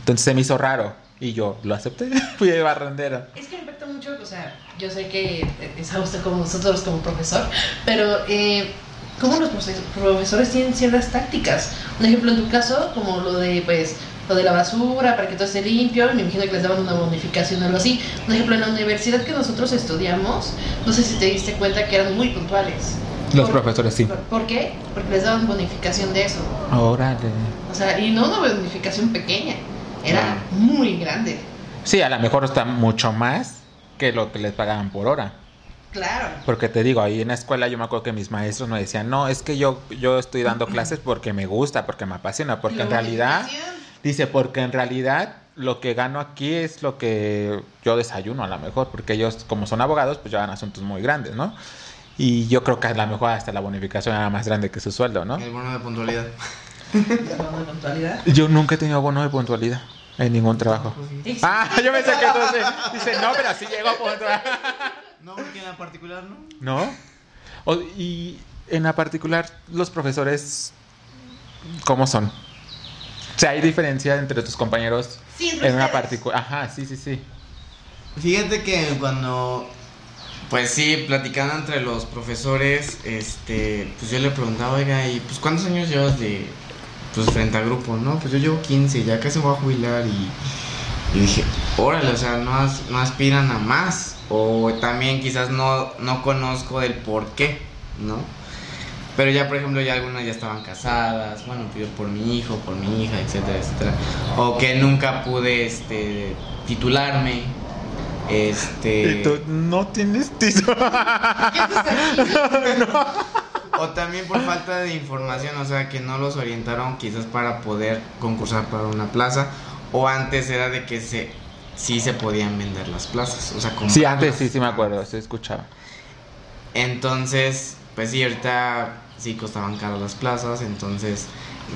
Entonces se me hizo raro. Y yo lo acepté. Fui de barrendero. Es que me impacta mucho, o sea, yo sé que es a usted como nosotros como profesor, pero eh, cómo los profe- profesores tienen ciertas tácticas. Un ejemplo en tu caso, como lo de, pues, lo de la basura, para que todo esté limpio, me imagino que les daban una bonificación o algo así. Un ejemplo, en la universidad que nosotros estudiamos, no sé si te diste cuenta que eran muy puntuales. Los Por- profesores sí. ¿Por, por qué? Porque les daban bonificación de eso. Órale. O sea, y no una bonificación pequeña, era muy grande. Sí, a lo mejor está mucho más que lo que les pagaban por hora. Claro. Porque te digo, ahí en la escuela yo me acuerdo que mis maestros me decían, no, es que yo, yo estoy dando clases porque me gusta, porque me apasiona, porque en realidad, dice, porque en realidad lo que gano aquí es lo que yo desayuno a lo mejor, porque ellos como son abogados, pues llevan asuntos muy grandes, ¿no? Y yo creo que a lo mejor hasta la bonificación era más grande que su sueldo, ¿no? El bono de puntualidad. De puntualidad. Yo nunca he tenido bono de puntualidad en ningún trabajo. Ah, yo pensé que entonces, dice, no, pero sí llego a puntual. No, porque en la particular no. ¿No? O- y en la particular, los profesores, ¿cómo son? O sea, hay diferencia entre tus compañeros Sí, entre en una particular. Ajá, sí, sí, sí. Fíjate que cuando, pues sí, platicando entre los profesores, este, pues yo le preguntaba, oiga, ¿y pues cuántos años llevas de, pues frente a grupo, no? Pues yo llevo 15, ya casi voy a jubilar y, y dije, órale, o sea, no, as- no aspiran a más, o también quizás no, no conozco del por qué, ¿no? Pero ya, por ejemplo, ya algunas ya estaban casadas, bueno, yo por mi hijo, por mi hija, etcétera, etcétera. O que nunca pude, este, titularme, este... Y tú no tienes título. ¿Qué haces aquí? O también por falta de información, o sea, que no los orientaron quizás para poder concursar para una plaza. O antes era de que se sí se podían vender las plazas, o sea, Sí, antes sí, sí me acuerdo, sí escuchaba. Entonces, pues sí, ahorita sí costaban caras las plazas, entonces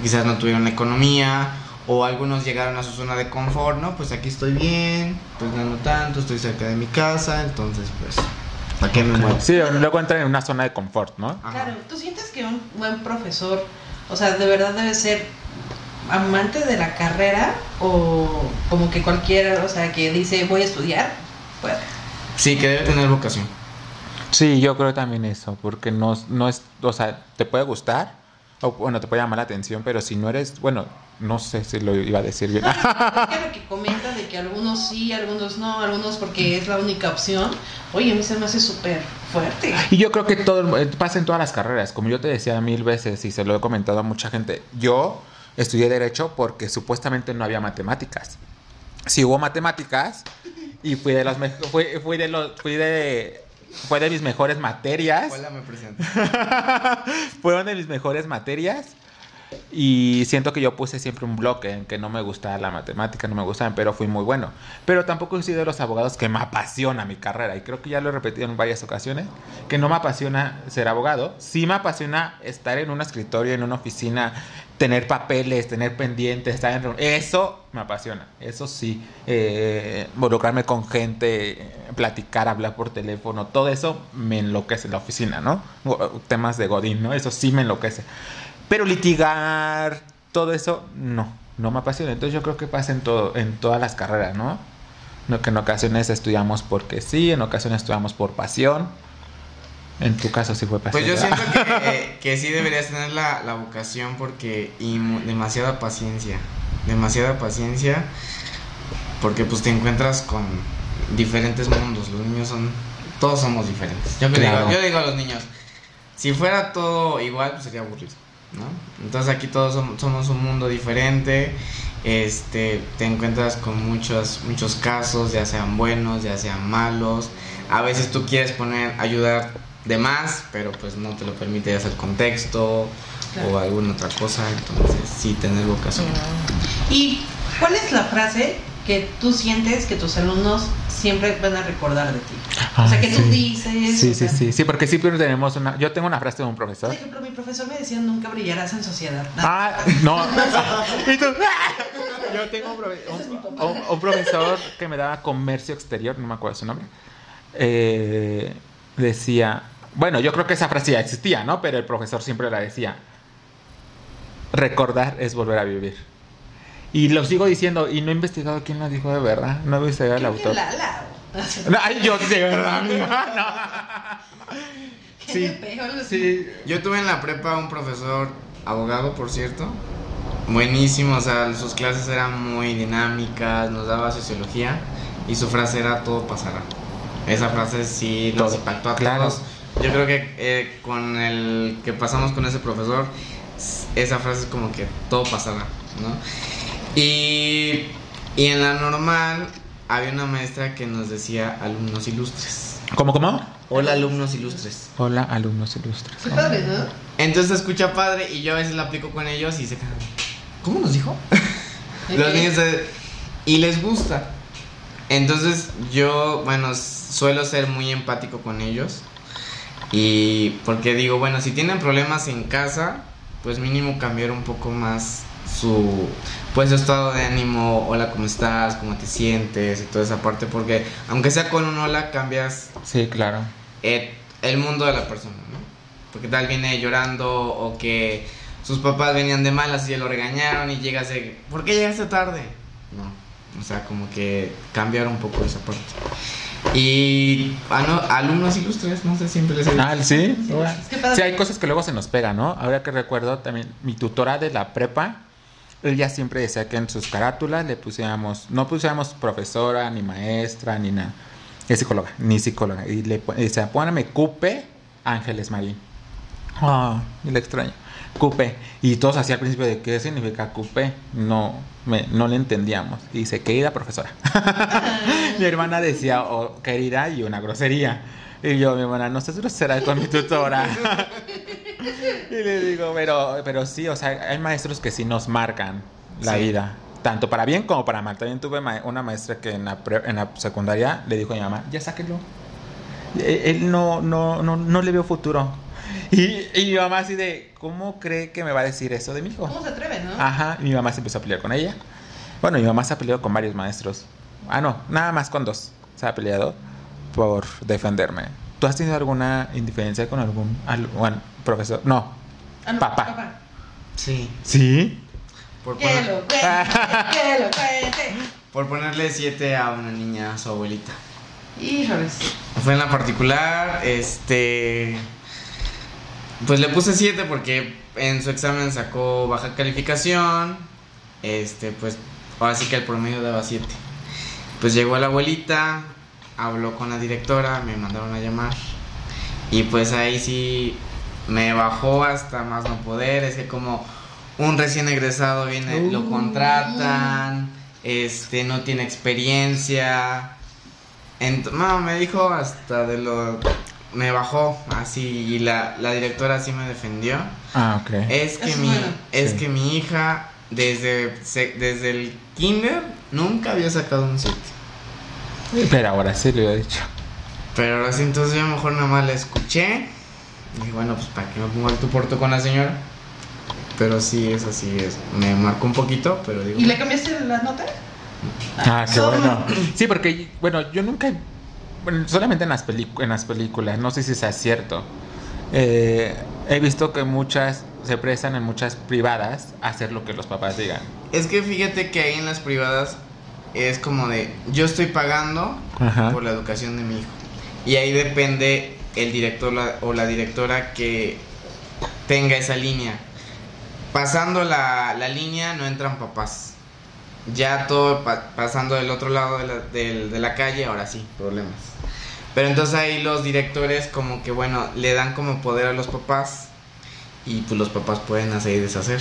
quizás no tuvieron la economía. O algunos llegaron a su zona de confort, ¿no? Pues aquí estoy bien, pues gano tanto, estoy cerca de mi casa, entonces pues, ¿para qué me muevo? Sí, luego entran en una zona de confort, ¿no? Ajá. Claro, ¿tú sientes que un buen profesor, o sea, de verdad debe ser amante de la carrera o como que cualquiera, o sea, que dice voy a estudiar? Pues, Sí, que debe tener vocación. Sí, yo creo también eso, porque no, no es, o sea, te puede gustar, o bueno, te puede llamar la atención, pero si no eres, bueno, no sé si lo iba a decir bien. es que lo que comenta de que algunos sí, algunos no, algunos porque es la única opción, oye, a mí se me hace súper fuerte. Y yo creo que todo eh, pasa en todas las carreras, como yo te decía mil veces y se lo he comentado a mucha gente. Yo estudié derecho porque supuestamente no había matemáticas. Si hubo matemáticas y fui de mej- fui, fui de los fui de fue de mis mejores materias. Hola, me presento. Fueron de mis mejores materias. Y siento que yo puse siempre un bloque en que no me gustaba la matemática, no me gustaban, pero fui muy bueno. Pero tampoco he sido de los abogados que me apasiona mi carrera. Y creo que ya lo he repetido en varias ocasiones, que no me apasiona ser abogado. Sí me apasiona estar en un escritorio, en una oficina, tener papeles, tener pendientes, estar en... Eso me apasiona. Eso sí. Eh, involucrarme con gente, platicar, hablar por teléfono, todo eso me enloquece la oficina, ¿no? Temas de Godín, ¿no? Eso sí me enloquece. Pero litigar, todo eso, no, no me apasiona. Entonces yo creo que pasa en, todo, en todas las carreras, ¿no? No, Que en ocasiones estudiamos porque sí, en ocasiones estudiamos por pasión. En tu caso sí fue Pues yo siento que, que sí deberías tener la, la vocación porque y demasiada paciencia, demasiada paciencia porque pues te encuentras con diferentes mundos, los niños son, todos somos diferentes. Yo, Claro. digo, yo digo a los niños, si fuera todo igual pues sería aburrido, ¿no? Entonces aquí todos somos, somos un mundo diferente, este, te encuentras con muchos, muchos casos, ya sean buenos, ya sean malos, a veces tú quieres poner, ayudar de más, pero pues no te lo permite ya sea el contexto Claro. o alguna otra cosa, entonces sí tener vocación. ¿Y cuál es la frase que tú sientes que tus alumnos siempre van a recordar de ti? o sea, que tú dices. Sí, sí, sea, sí, sí, porque siempre tenemos una... Yo tengo una frase de un profesor. Por ejemplo, mi profesor me decía nunca brillarás en sociedad. Ah, no. Y tú, ¡ah! Yo tengo un, profe- un- un- un profesor que me daba comercio exterior, no me acuerdo su nombre. eh, decía, bueno, yo creo que esa frase ya existía, ¿no? Pero el profesor siempre la decía. Recordar es volver a vivir. Y lo sigo diciendo, y no he investigado quién lo dijo de verdad. No he investigado el autor. Lala, No, ay, yo de verdad, Sí. Sí, Yo tuve en la prepa un profesor, abogado por cierto, buenísimo, o sea, sus clases eran muy dinámicas, nos daba sociología y su frase era todo pasará. Esa frase sí nos impactó a claro. todos. Yo creo que eh, con el que pasamos con ese profesor, esa frase es como que todo pasará, ¿no? Y, y en la normal había una maestra que nos decía alumnos ilustres. ¿Cómo, cómo? Hola alumnos ilustres. Hola, alumnos ilustres. Qué padre, ¿no? Entonces se escucha padre y yo a veces la aplico con ellos y se quedan. ¿Cómo nos dijo? Los niños se- y les gusta. Entonces yo, bueno, suelo ser muy empático con ellos. Y porque digo, bueno, si tienen problemas en casa, pues mínimo cambiar un poco más su pues su estado de ánimo, hola, ¿cómo estás? ¿Cómo te sientes? y toda esa parte porque aunque sea con un hola cambias Sí, claro. eh, el mundo de la persona, ¿no? Porque tal viene llorando o que sus papás venían de malas y lo regañaron y llega de, ¿por qué llegaste tarde? No, o sea, como que cambiar un poco esa parte. Y ah, no, alumnos ilustres, no sé, siempre les he dicho. Ah, sí. Sí, hay cosas que luego se nos pegan, ¿no? Ahora que recuerdo también, mi tutora de la prepa, ella siempre decía que en sus carátulas le pusiéramos, no pusiéramos profesora, ni maestra, ni nada. Es psicóloga, ni psicóloga. Y le decía, póname Cupe Ángeles Marín. Ah, y le extraño. Cupe. Y todos así al principio de qué significa Cupe. No, me, no le entendíamos. Y dice, querida profesora. mi hermana decía, oh, querida, y una grosería. Y yo, mi hermana, no seas grosera con mi tutora. y le digo, pero, pero sí, o sea, hay maestros que sí nos marcan la Sí. vida. Tanto para bien como para mal. También tuve ma- una maestra que en la, en la secundaria le dijo a mi mamá, ya sáquelo. E- Él no, no, no, no le veo futuro. Y, y mi mamá así de, ¿cómo cree que me va a decir eso de mi hijo? ¿Cómo se atreve, no? Ajá, y mi mamá se empezó a pelear con ella. Bueno, mi mamá se ha peleado con varios maestros. Ah, no, nada más con dos. Se ha peleado por defenderme. ¿Tú has tenido alguna indiferencia con algún, algún profesor? No. Ah, no, papá. Sí, ¿Sí? por, Que poner- lo cuente, que lo cuente. por ponerle siete a una niña, a su abuelita. Híjoles. Fue en la particular, este. Pues le puse 7 porque en su examen sacó baja calificación. Este, pues ahora sí que el promedio daba 7. Pues llegó la abuelita, habló con la directora, me mandaron a llamar. Y pues ahí sí me bajó hasta más no poder. Es que como un recién egresado viene, lo contratan, este, no tiene experiencia. Ent- no, me dijo hasta de lo. Me bajó así y la, la directora así me defendió. Ah, ok. Es que Es mi, bueno. es Sí. que mi hija desde, se- desde el kinder nunca había sacado un 7. Pero ahora sí le he dicho. Pero ahora sí, entonces yo mejor nada más la escuché. Y bueno, pues para que me ponga el tu porto con la señora. Pero sí, es así, es. Me marcó un poquito, pero digo. ¿Y le cambiaste la nota? Ah, qué bueno. Sí, porque, bueno, yo nunca. Bueno, solamente en las, en las películas, no sé si sea cierto. Eh, he visto que muchas se prestan en muchas privadas a hacer lo que los papás digan. Es que fíjate que ahí en las privadas es como de. Yo estoy pagando Ajá. por la educación de mi hijo. Y ahí depende el director la- o la directora que tenga esa línea. Pasando la, la línea no entran papás. Ya todo pa- pasando del otro lado de la, del- de la calle, ahora sí, problemas. Pero entonces ahí los directores como que bueno, le dan como poder a los papás y pues los papás pueden hacer y deshacer.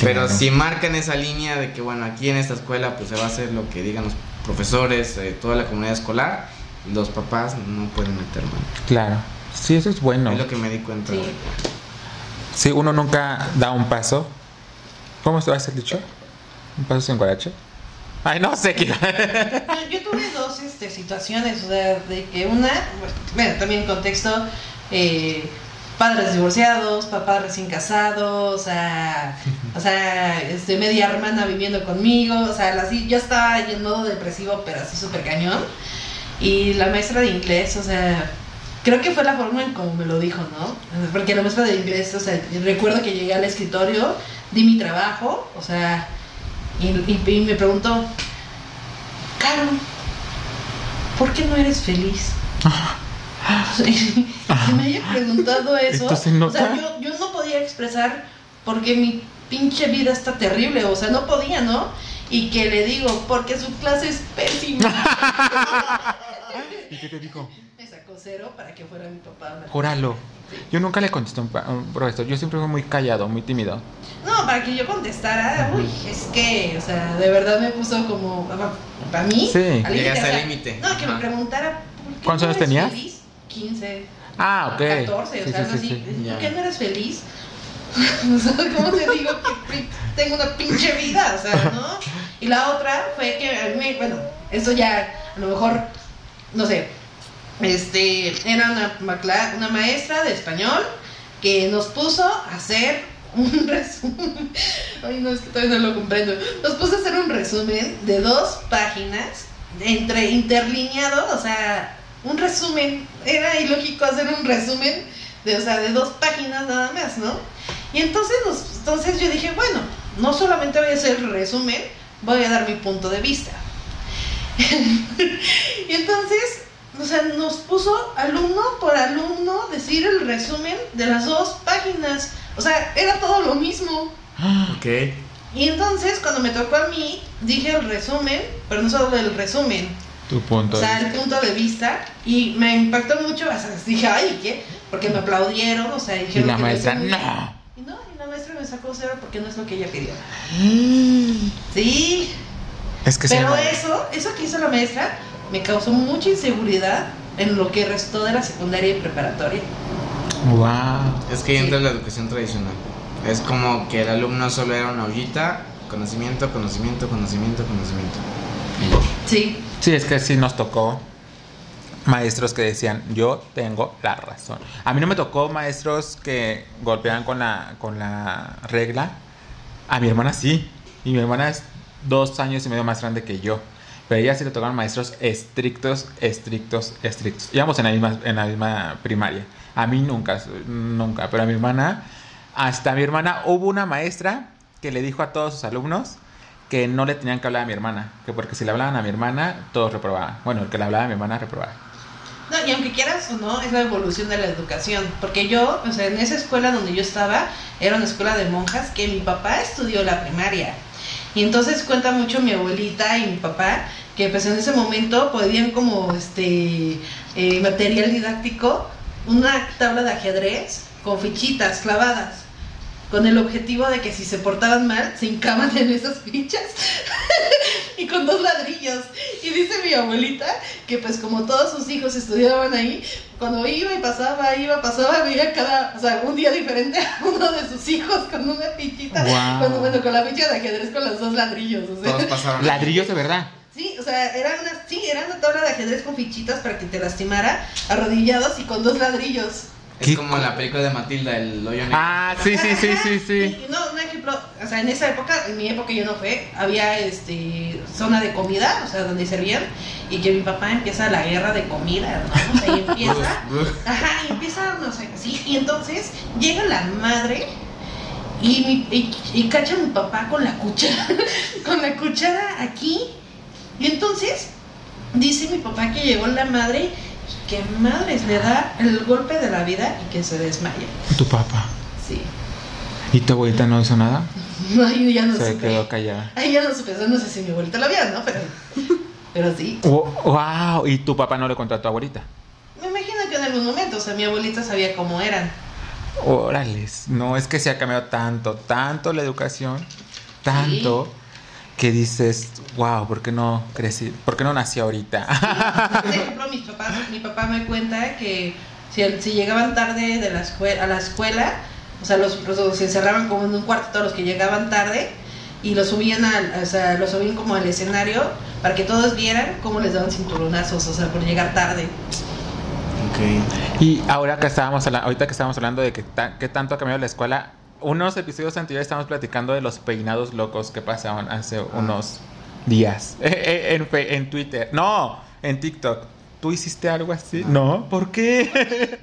Pero Claro. si marcan esa línea de que bueno, aquí en esta escuela pues se va a hacer lo que digan los profesores, eh, toda la comunidad escolar, los papás no pueden meter mano. Claro. Sí, eso es bueno. Es lo que me di cuenta. Sí. Sí, uno nunca da un paso. ¿Cómo se va a hacer dicho? ¿Un paso sin guarache? Ay, no sé qué. Yo, yo tuve dos este, situaciones, o sea, de que una, bueno, también en contexto, eh, padres divorciados, papás recién casados, o sea, o sea, este, media hermana viviendo conmigo, o sea, así, yo estaba en modo depresivo, pero así súper cañón. Y la maestra de inglés, o sea, creo que fue la forma en como me lo dijo, ¿no? Porque la maestra de inglés, o sea, recuerdo que llegué al escritorio, di mi trabajo, o sea, y me preguntó, Caro, ¿por qué no eres feliz? que me haya preguntado eso. ¿Esto se O sea, yo, yo no podía expresar porque mi pinche vida está terrible, o sea, no podía, ¿no? Y que le digo, porque su clase es pésima. ¿Y qué te dijo? me sacó cero para que fuera mi papá. a hablar. Júralo. Yo nunca le contesté a un, profesor. Yo siempre fui muy callado, muy tímido. No, para que yo contestara, uy, es que, o sea, de verdad me puso como, para mí, Sí. Llegaste al límite. No, que me preguntara, ¿por qué ¿Cuántos años tenías? feliz? 15, Ah, ok. 14, o sea, sí, así. sí. ¿Por qué no eres feliz? ¿cómo te digo que tengo una pinche vida? O sea, ¿no? Y la otra fue que a mí, me- bueno, esto ya, a lo mejor, no sé, este, era una, una maestra de español que nos puso a hacer un resumen. Ay, no, es que todavía no lo comprendo. Nos puso a hacer un resumen de dos páginas, entre interlineado, o sea, un resumen. Era ilógico hacer un resumen de, o sea, de dos páginas nada más, ¿no? Y entonces, nos- entonces yo dije, bueno, no solamente voy a hacer el resumen, voy a dar mi punto de vista. y entonces, o sea, nos puso alumno por alumno decir el resumen de las dos páginas. O sea, era todo lo mismo. Ok. Y entonces, cuando me tocó a mí, dije el resumen, pero no solo el resumen, Tu punto. o de sea, el punto de vista. Y me impactó mucho, o sea, dije, ay, ¿qué? Porque me aplaudieron, o sea, Y dijeron la que lo hice maestra, no. Y no, y la maestra me sacó cero porque no es lo que ella pidió. Sí, Es que pero eso, eso que hizo la maestra, me causó mucha inseguridad en lo que restó de la secundaria y preparatoria. Wow. Es que ahí Sí. entra la educación tradicional. Es como que el alumno solo era una ollita, conocimiento, conocimiento, conocimiento, conocimiento. Sí, Sí, es que sí nos tocó maestros que decían, yo tengo la razón. A mí no me tocó maestros que golpeaban con la, con la regla. A mi hermana sí. Y mi hermana es dos años y medio más grande que yo. Pero ella sí le tocaron maestros estrictos, estrictos, estrictos. Íbamos en la misma, en la misma primaria. A mí nunca, nunca. Pero a mi hermana, hasta mi hermana, hubo una maestra que le dijo a todos sus alumnos que no le tenían que hablar a mi hermana. Que porque si le hablaban a mi hermana, todos reprobaban. Bueno, el que le hablaba a mi hermana reprobaba. No, y aunque quieras o no, es la evolución de la educación. Porque yo, o sea, en esa escuela donde yo estaba, era una escuela de monjas que mi papá estudió la primaria. Y entonces cuenta mucho mi abuelita y mi papá que pues en ese momento podían como este eh, material didáctico una tabla de ajedrez con fichitas clavadas con el objetivo de que si se portaban mal se hincaban en esas fichas y con dos ladrillos y dice mi abuelita que pues como todos sus hijos estudiaban ahí cuando iba y pasaba iba pasaba veía cada o sea un día diferente a uno de sus hijos con una fichita. Cuando- bueno con la ficha de ajedrez con los dos ladrillos o sea Todos pasaron. Ladrillos de verdad. Sí, o sea, era una, sí, era una tabla de ajedrez con fichitas para que te lastimara, arrodillados y con dos ladrillos. Es como la película de Matilda, el hoyo negro. Ah, sí, sí, sí, sí, sí. No, un ejemplo, o sea, en esa época, en mi época yo no fue, había este zona de comida, o sea, donde servían, y que mi papá empieza la guerra de comida, ¿no? O sea, y empieza, ajá, y empieza, no sé, así, y entonces llega la madre y, mi, y, y cacha a mi papá con la cuchara, con la cuchara aquí, y entonces dice mi papá que llegó la madre que madres le da el golpe de la vida y que se desmaya. Tu papá. Sí. ¿Y tu abuelita no hizo nada? Ay, ya no Se supe. quedó callada. Ay, ya no supe, no sé si mi abuelita lo vio, ¿no? Pero, pero sí. wow, ¿y tu papá no le contó a tu abuelita? Me imagino que en algún momento, o sea, mi abuelita sabía cómo eran. Órales, no, es que se ha cambiado tanto, tanto la educación, tanto que dices, wow, ¿por qué no crecí? ¿Por qué no nací ahorita? Por ejemplo, mis papás, mi papá me cuenta que si, si llegaban tarde de la escue- a la escuela, o sea, los, los- se encerraban como en un cuarto todos los que llegaban tarde y los subían al, o sea, los subían como al escenario para que todos vieran cómo les daban cinturonazos, o sea, por llegar tarde. Ok. y ahora que estábamos hablando, ahorita que estábamos hablando de que, ta- que tanto ha cambiado la escuela, unos episodios anteriores estábamos platicando de los peinados locos que pasaban hace unos días Eh, eh, en, en Twitter. No, en TikTok. ¿Tú hiciste algo así? No, ¿por qué?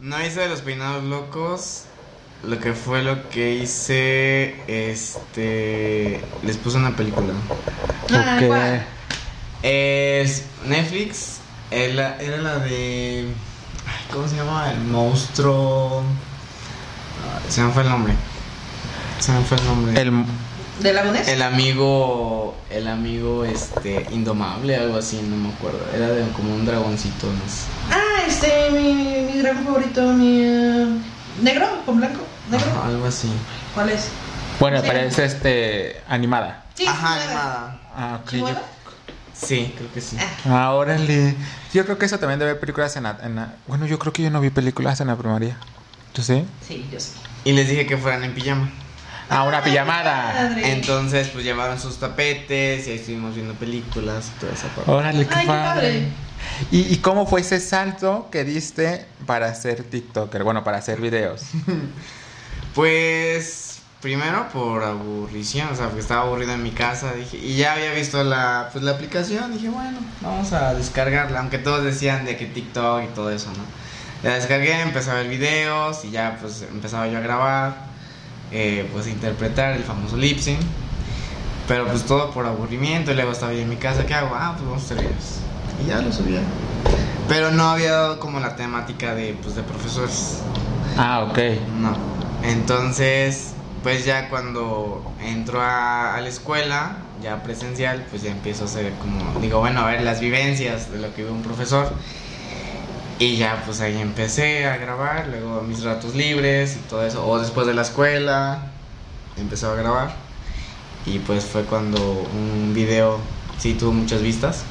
No hice de los peinados locos. Lo que fue lo que hice, este, les puse una película. Ah, Ok. ¿cuál? Es Netflix. Era, era la de, ay, ¿cómo se llama? El monstruo. Se me fue el nombre. Se me fue el nombre. El, ¿De Lagones? El amigo, el amigo, este, indomable, algo así, no me acuerdo. Era de como un dragoncito, no sé. Ah, este, mi, mi dragón favorito, mi... eh, ¿Negro con blanco? ¿Negro? Ajá, algo así. ¿Cuál es? bueno, Sí. parece este animada. Sí, Ajá, animada. Ah, ok. ¿Chihuahua? Sí, creo que sí. Ah. Ah, órale. Yo creo que eso también debe haber películas en la, en la- Bueno, yo creo que yo no vi películas en la primaria. ¿Tú sí? Sí, yo sé. Y les dije que fueran en pijama. Ah, una pijamada. Padre. Entonces, pues llevaron sus tapetes y ahí estuvimos viendo películas y toda esa parte. Órale, qué Ay, qué padre. padre. ¿Y, y cómo fue ese salto que diste para ser TikToker? Bueno, para hacer videos. Pues primero por aburrición, o sea, porque estaba aburrido en mi casa, dije, y ya había visto la, pues, la aplicación, dije, bueno, vamos a descargarla, aunque todos decían de que TikTok y todo eso, ¿no? La descargué, empecé a ver videos y ya pues empezaba yo a grabar, eh, pues a interpretar el famoso lip sync, pero pues todo por aburrimiento y luego estaba yo en mi casa, ¿qué hago? Ah, pues vamos a hacer videos. Y ya lo subía. Pero no había dado como la temática de, pues, de profesores. Ah, ok. No. Entonces, pues ya cuando entro a, a la escuela, ya presencial, pues ya empiezo a hacer como, digo, bueno, a ver las vivencias de lo que vive un profesor. Y ya pues ahí empecé a grabar, luego mis ratos libres y todo eso. O después de la escuela, empezó a grabar. Y pues fue cuando un video sí tuvo muchas vistas.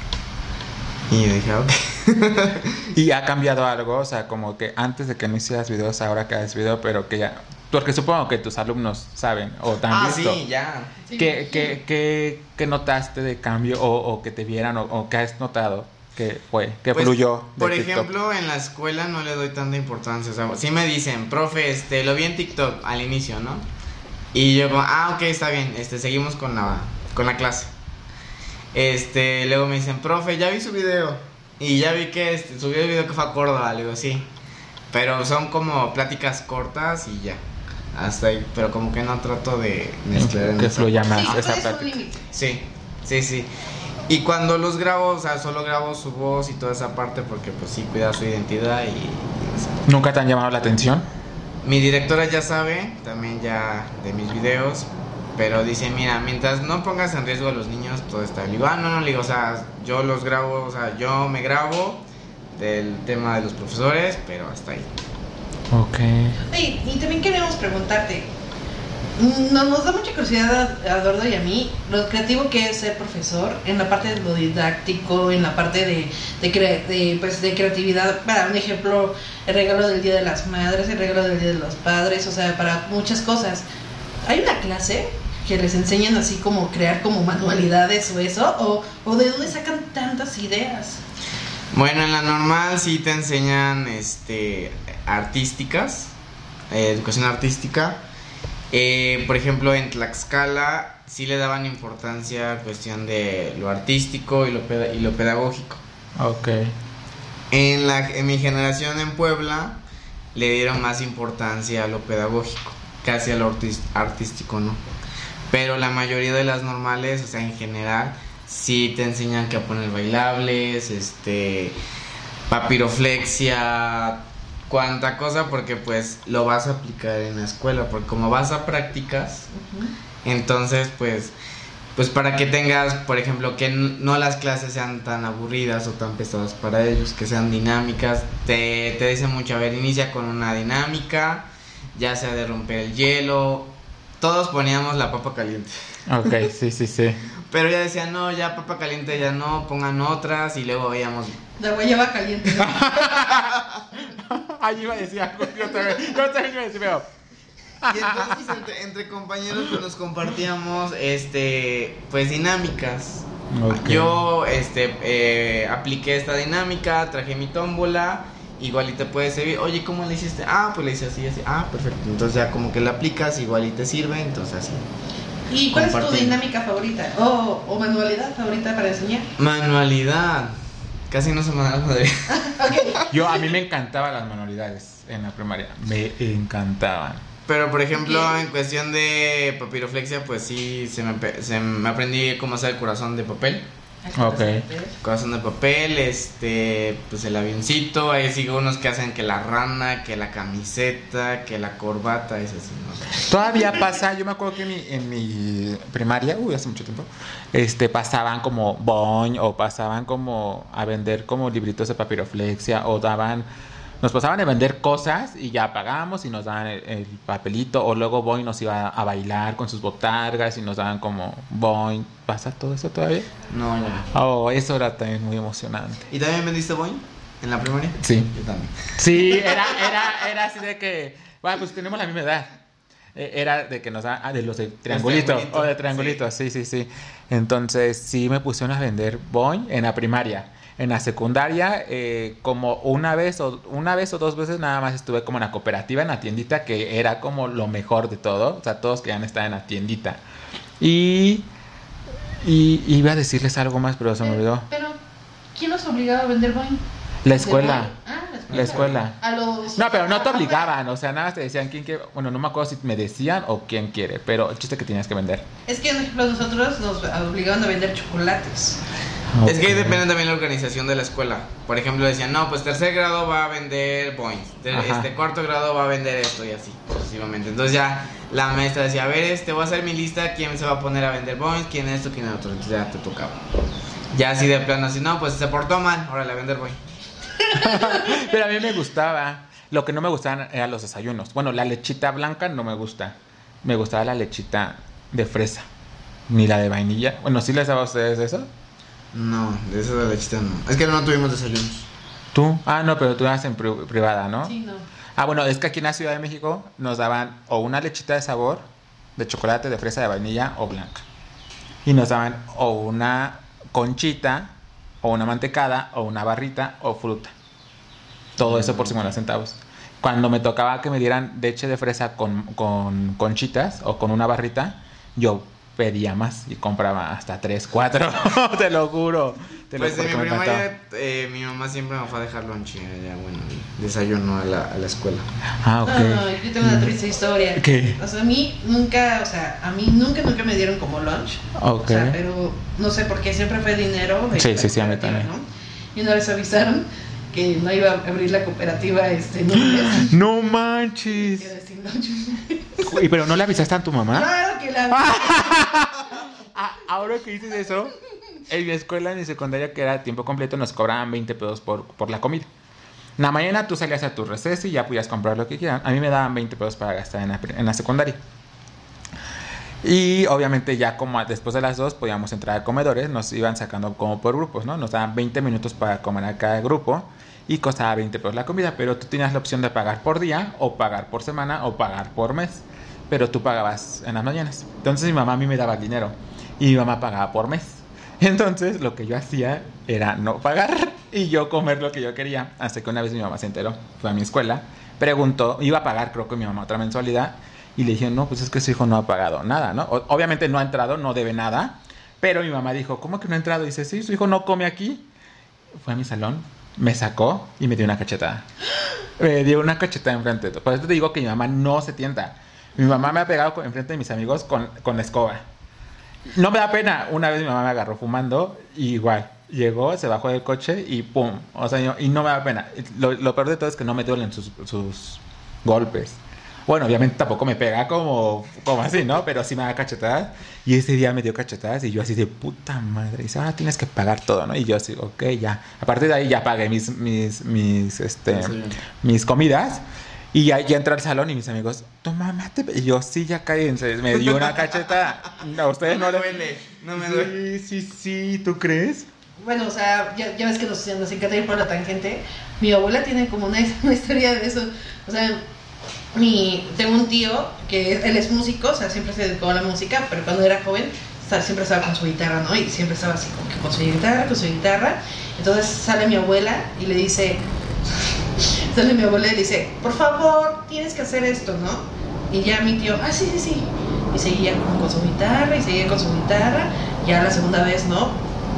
Y yo dije, "Ah, ok. ¿Y ha cambiado algo? O sea, como que antes de que no hicieras videos, ahora que haces video, pero que ya... Porque supongo que tus alumnos saben o te han Ah, visto. sí, ya. Sí. ¿Qué, qué, qué, qué notaste de cambio o, o que te vieran o, o que has notado que fue, que Pues, fluyó? de Por TikTok? ejemplo, en la escuela no le doy tanta importancia. O sea, sí me dicen, profe, este, lo vi en TikTok al inicio, ¿no? Y yo como, ah, ok, está bien, este, seguimos con la, con la clase. Este, luego me dicen, profe, ya vi su video. Y ya vi que este, subió el video que fue a Córdoba. Le digo, sí. Pero son como pláticas cortas y ya. Hasta ahí. Pero como que no trato de mezclar en que fluya más Sí, esa plática. límite. Sí, sí, sí. Y cuando los grabo, o sea, solo grabo su voz y toda esa parte porque pues sí, cuida su identidad y... ¿Nunca te han llamado la atención? Mi directora ya sabe, también ya de mis videos, pero dice, mira, mientras no pongas en riesgo a los niños, todo está bien. Ah, no, no, le digo, o sea, yo los grabo, o sea, yo me grabo del tema de los profesores, pero hasta ahí. Ok. Oye, y también queremos preguntarte, no, nos da mucha curiosidad a, Eduardo y a mí lo creativo que es ser profesor en la parte de lo didáctico, en la parte de, de, pues, de creatividad. Para un ejemplo, el regalo del Día de las Madres, el regalo del Día de los Padres, o sea, para muchas cosas. ¿Hay una clase que les enseñan así como crear como manualidades o eso? ¿O, o de dónde sacan tantas ideas? Bueno, en la normal sí te enseñan este artísticas, eh, educación artística. Eh, por ejemplo, en Tlaxcala sí le daban importancia a cuestión de lo artístico y lo, peda- y lo pedagógico. Ok. En, la, en mi generación en Puebla le dieron más importancia a lo pedagógico, casi a lo artístico, ¿no? Pero la mayoría de las normales, o sea, en general, sí te enseñan que a poner bailables, este, papiroflexia, cuánta cosa, porque pues lo vas a aplicar en la escuela, porque como vas a prácticas, entonces pues pues para que tengas, por ejemplo, que n- no las clases sean tan aburridas o tan pesadas para ellos, que sean dinámicas, te, te dicen mucho, a ver, inicia con una dinámica, ya sea de romper el hielo, todos poníamos la papa caliente. Ok, sí, sí, sí. Pero ya decían, no, ya papa caliente, ya no, pongan otras y luego veíamos. La guayaba caliente. Ay, iba a decir algo. Yo también, yo también iba a decir, pero. Y entonces entre, entre compañeros pues, nos compartíamos, este, pues dinámicas. Ok. Yo, este, eh, apliqué esta dinámica, traje mi tómbola, igual y te puede servir. Oye, ¿cómo le hiciste? Ah, pues le hice así, así. Ah, perfecto. Entonces ya como que la aplicas, igual y te sirve, entonces así. ¿Y cuál es tu dinámica favorita? O, o manualidad favorita para enseñar. Manualidad. Casi no se me da la madre. Ok. Yo, a mí me encantaban las manualidades en la primaria. Me encantaban. Pero por ejemplo, en cuestión de papiroflexia, pues sí, se me, pe- se me aprendí cómo hacer el corazón de papel. Ok. Corazón de papel, este, pues el avioncito, ahí sigo unos que hacen que la rana, que la camiseta, que la corbata, es así, ¿no? Todavía pasa, yo me acuerdo que en mi, en mi primaria, uy, hace mucho tiempo, este, pasaban como boing o pasaban como a vender como libritos de papiroflexia o daban, nos pasaban a vender cosas y ya pagábamos y nos daban el, el papelito o luego boing nos iba a bailar con sus botargas y nos daban como boing. ¿Pasa todo eso todavía? No, ya. Oh, eso era también muy emocionante. ¿Y también vendiste boing en la primaria? Sí. Yo también. Sí, era, era, era así de que, bueno, pues tenemos la misma edad. Eh, Era de que nos da, ah, de los de triangulito, o de triangulito, sí. sí, sí, Entonces sí me pusieron a vender boing en la primaria. En la secundaria, eh, como una vez o una vez o dos veces nada más estuve como en la cooperativa, en la tiendita, que era como lo mejor de todo. O sea, todos querían estar en la tiendita. Y, y iba a decirles algo más, pero se me olvidó. Pero, ¿quién nos obligaba a vender boing? La escuela. Ah, la escuela. La escuela. A los... No, pero no te Ah, obligaban, o sea, nada más te decían quién quiere. Bueno, no me acuerdo si me decían o quién quiere, pero el chiste que tenías que vender. Es que, por ejemplo, nosotros nos obligaban a vender chocolates. Es que ahí depende también de la organización de la escuela. Por ejemplo, decían, no, pues tercer grado va a vender Ajá. Este cuarto grado va a vender esto y así, sucesivamente. Entonces ya la maestra decía, a ver, este voy a hacer mi lista, quién se va a poner a vender boing, quién esto, quién otro. Entonces ya te tocaba. Ya así de plano, así, no, pues se portó mal, órale, a vender boing. Pero a mí me gustaba. Lo que no me gustaban eran los desayunos. Bueno, la lechita blanca no me gusta. Me gustaba la lechita de fresa. Ni la de vainilla. Bueno, ¿sí les daba a ustedes eso? No, de eso de lechita no. Es que no tuvimos desayunos. ¿Tú? Ah, no, pero tú eras en pri- privada, ¿no? Sí, no. Ah, bueno, es que aquí en la Ciudad de México nos daban o una lechita de sabor, de chocolate, de fresa, de vainilla o blanca. Y nos daban o una conchita, o una mantecada, o una barrita, o fruta. Todo eso por 50 centavos. Cuando me tocaba que me dieran leche de fresa con, con conchitas o con una barrita, yo pedía más y compraba hasta 3, 4. te lo juro. Te lo Pues en juro mi me encantaba. primaria, eh, mi mamá siempre me fue a dejar lonche, ya, bueno, desayuno a la, a la escuela. Ah, ok. Ay, yo tengo una triste historia. ¿Qué? O sea, a mí nunca, o sea, a mí nunca, nunca me dieron como lunch. Ok. O sea, pero no sé por qué siempre fue dinero. Sí, sí, sí, a mí también. ¿no? Y una vez avisaron que no iba a abrir la cooperativa este. No manches. Quedé sin lunch. ¿Y pero no le avisaste a tu mamá? Claro que la Ah, ahora que dices eso, en mi escuela, en mi secundaria, que era tiempo completo, nos cobraban 20 pesos por, por la comida. En la mañana tú salías a tu receso y ya podías comprar lo que quieran. A mí me daban 20 pesos para gastar en la, en la secundaria. Y obviamente ya como después de las dos podíamos entrar a comedores, nos iban sacando como por grupos, ¿no? Nos daban 20 minutos para comer a cada grupo y costaba 20 pesos la comida, pero tú tenías la opción de pagar por día o pagar por semana o pagar por mes, pero tú pagabas en las mañanas. Entonces mi mamá a mí me daba dinero y mi mamá pagaba por mes. Entonces lo que yo hacía era no pagar y yo comer lo que yo quería. Hasta que una vez mi mamá se enteró, fue a mi escuela, preguntó, iba a pagar creo que mi mamá otra mensualidad y le dije, no, pues es que su hijo no ha pagado nada, ¿no? Obviamente no ha entrado, no debe nada, pero mi mamá dijo, ¿cómo que no ha entrado? Y dice, sí, su hijo no come aquí. Fue a mi salón, me sacó y me dio una cachetada. Me dio una cachetada enfrente. Por eso te digo que mi mamá no se tienta. Mi mamá me ha pegado con- enfrente de mis amigos con, con escoba. No me da pena. Una vez mi mamá me agarró fumando y igual. Llegó, se bajó del coche y pum. O sea, yo- y no me da pena. Lo, peor de todo es que no me duelen sus golpes. Bueno, obviamente tampoco me pega como, como así, ¿no? Pero sí me da cachetadas. Y ese día me dio cachetadas y yo así de puta madre. Y dice, ahora tienes que pagar todo, ¿no? Y yo así, ok, ya. A partir de ahí ya pagué mis, mis, mis, este, Sí. mis comidas. Y ya, ya entré al salón y mis amigos, tu mamá te... pe-". Y yo, sí, ya cállense. Me dio una cachetada. No, a ustedes no, No me les duele, no me duele. Sí, sí, sí, ¿tú crees? Bueno, o sea, ya, ya ves que nos, nos encanta ir por la tangente. Mi abuela tiene como una, una historia de eso. O sea, mi, tengo un tío que él es músico, o sea, siempre se dedicó a la música, pero cuando era joven siempre estaba con su guitarra, ¿no? Y siempre estaba así con su guitarra, con su guitarra. Entonces sale mi abuela y le dice, sale mi abuela y le dice, por favor, tienes que hacer esto, ¿no? Y ya mi tío, ah, sí, sí, sí. Y seguía con su guitarra y seguía con su guitarra. Ya la segunda vez, ¿no?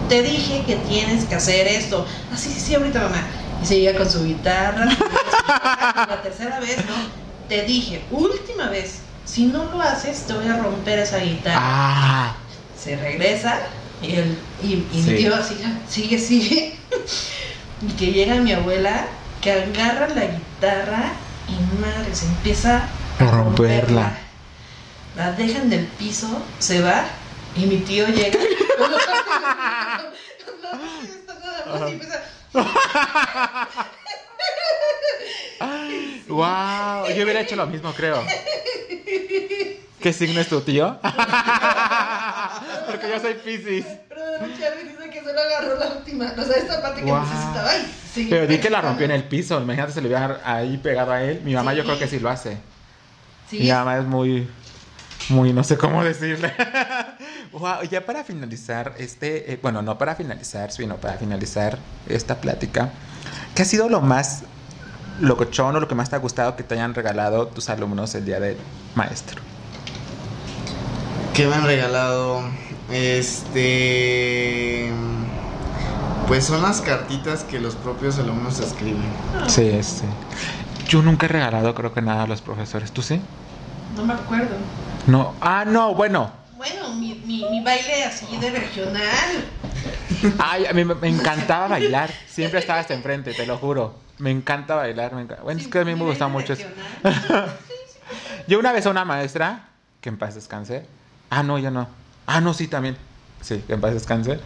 Te dije que tienes que hacer esto. Ah, sí, sí, sí, ahorita mamá. Y seguía con su guitarra. seguía con su guitarra, y la tercera vez, ¿no? Te dije, última vez, si no lo haces, te voy a romper esa guitarra Ah, se regresa y, el, y, y Sí. mi tío así, sigue, sigue. y que llega mi abuela, que agarra la guitarra y madre, se empieza A romperla. La deja en el piso, se va y mi tío llega. no, no, wow. Yo hubiera hecho lo mismo, creo. ¿Qué signo es tu tío? Porque yo soy Pisces. Pero de mucha risa que solo agarró la última, o sea, esta parte que Guau. necesitaba y sigue Pero di que la rompió en el piso. Imagínate se le hubiera ahí pegado a él. Mi mamá yo Sí. creo que sí lo hace. Sí, Mi mamá es muy, muy, no sé cómo decirle. wow, ya para finalizar este, eh, bueno, no para finalizar, sino para finalizar esta plática, ¿qué ha sido lo más locochón o lo que más te ha gustado que te hayan regalado tus alumnos el día del maestro? ¿Qué me han regalado? Este. Pues son las cartitas que los propios alumnos escriben. Sí, sí. Yo nunca he regalado, creo que nada a los profesores. ¿Tú sí? No me acuerdo. No. Ah, no, bueno. Bueno, mi, mi, mi baile así de regional. Ay, a mí me, me encantaba bailar. Siempre estaba hasta enfrente, te lo juro. Me encanta bailar. Me encanta. Bueno, es que a mí me gusta mucho eso. Yo una vez a una maestra, que en paz descanse. Ah, no, ya no. Ah, no, sí, también. Sí, que en paz descanse.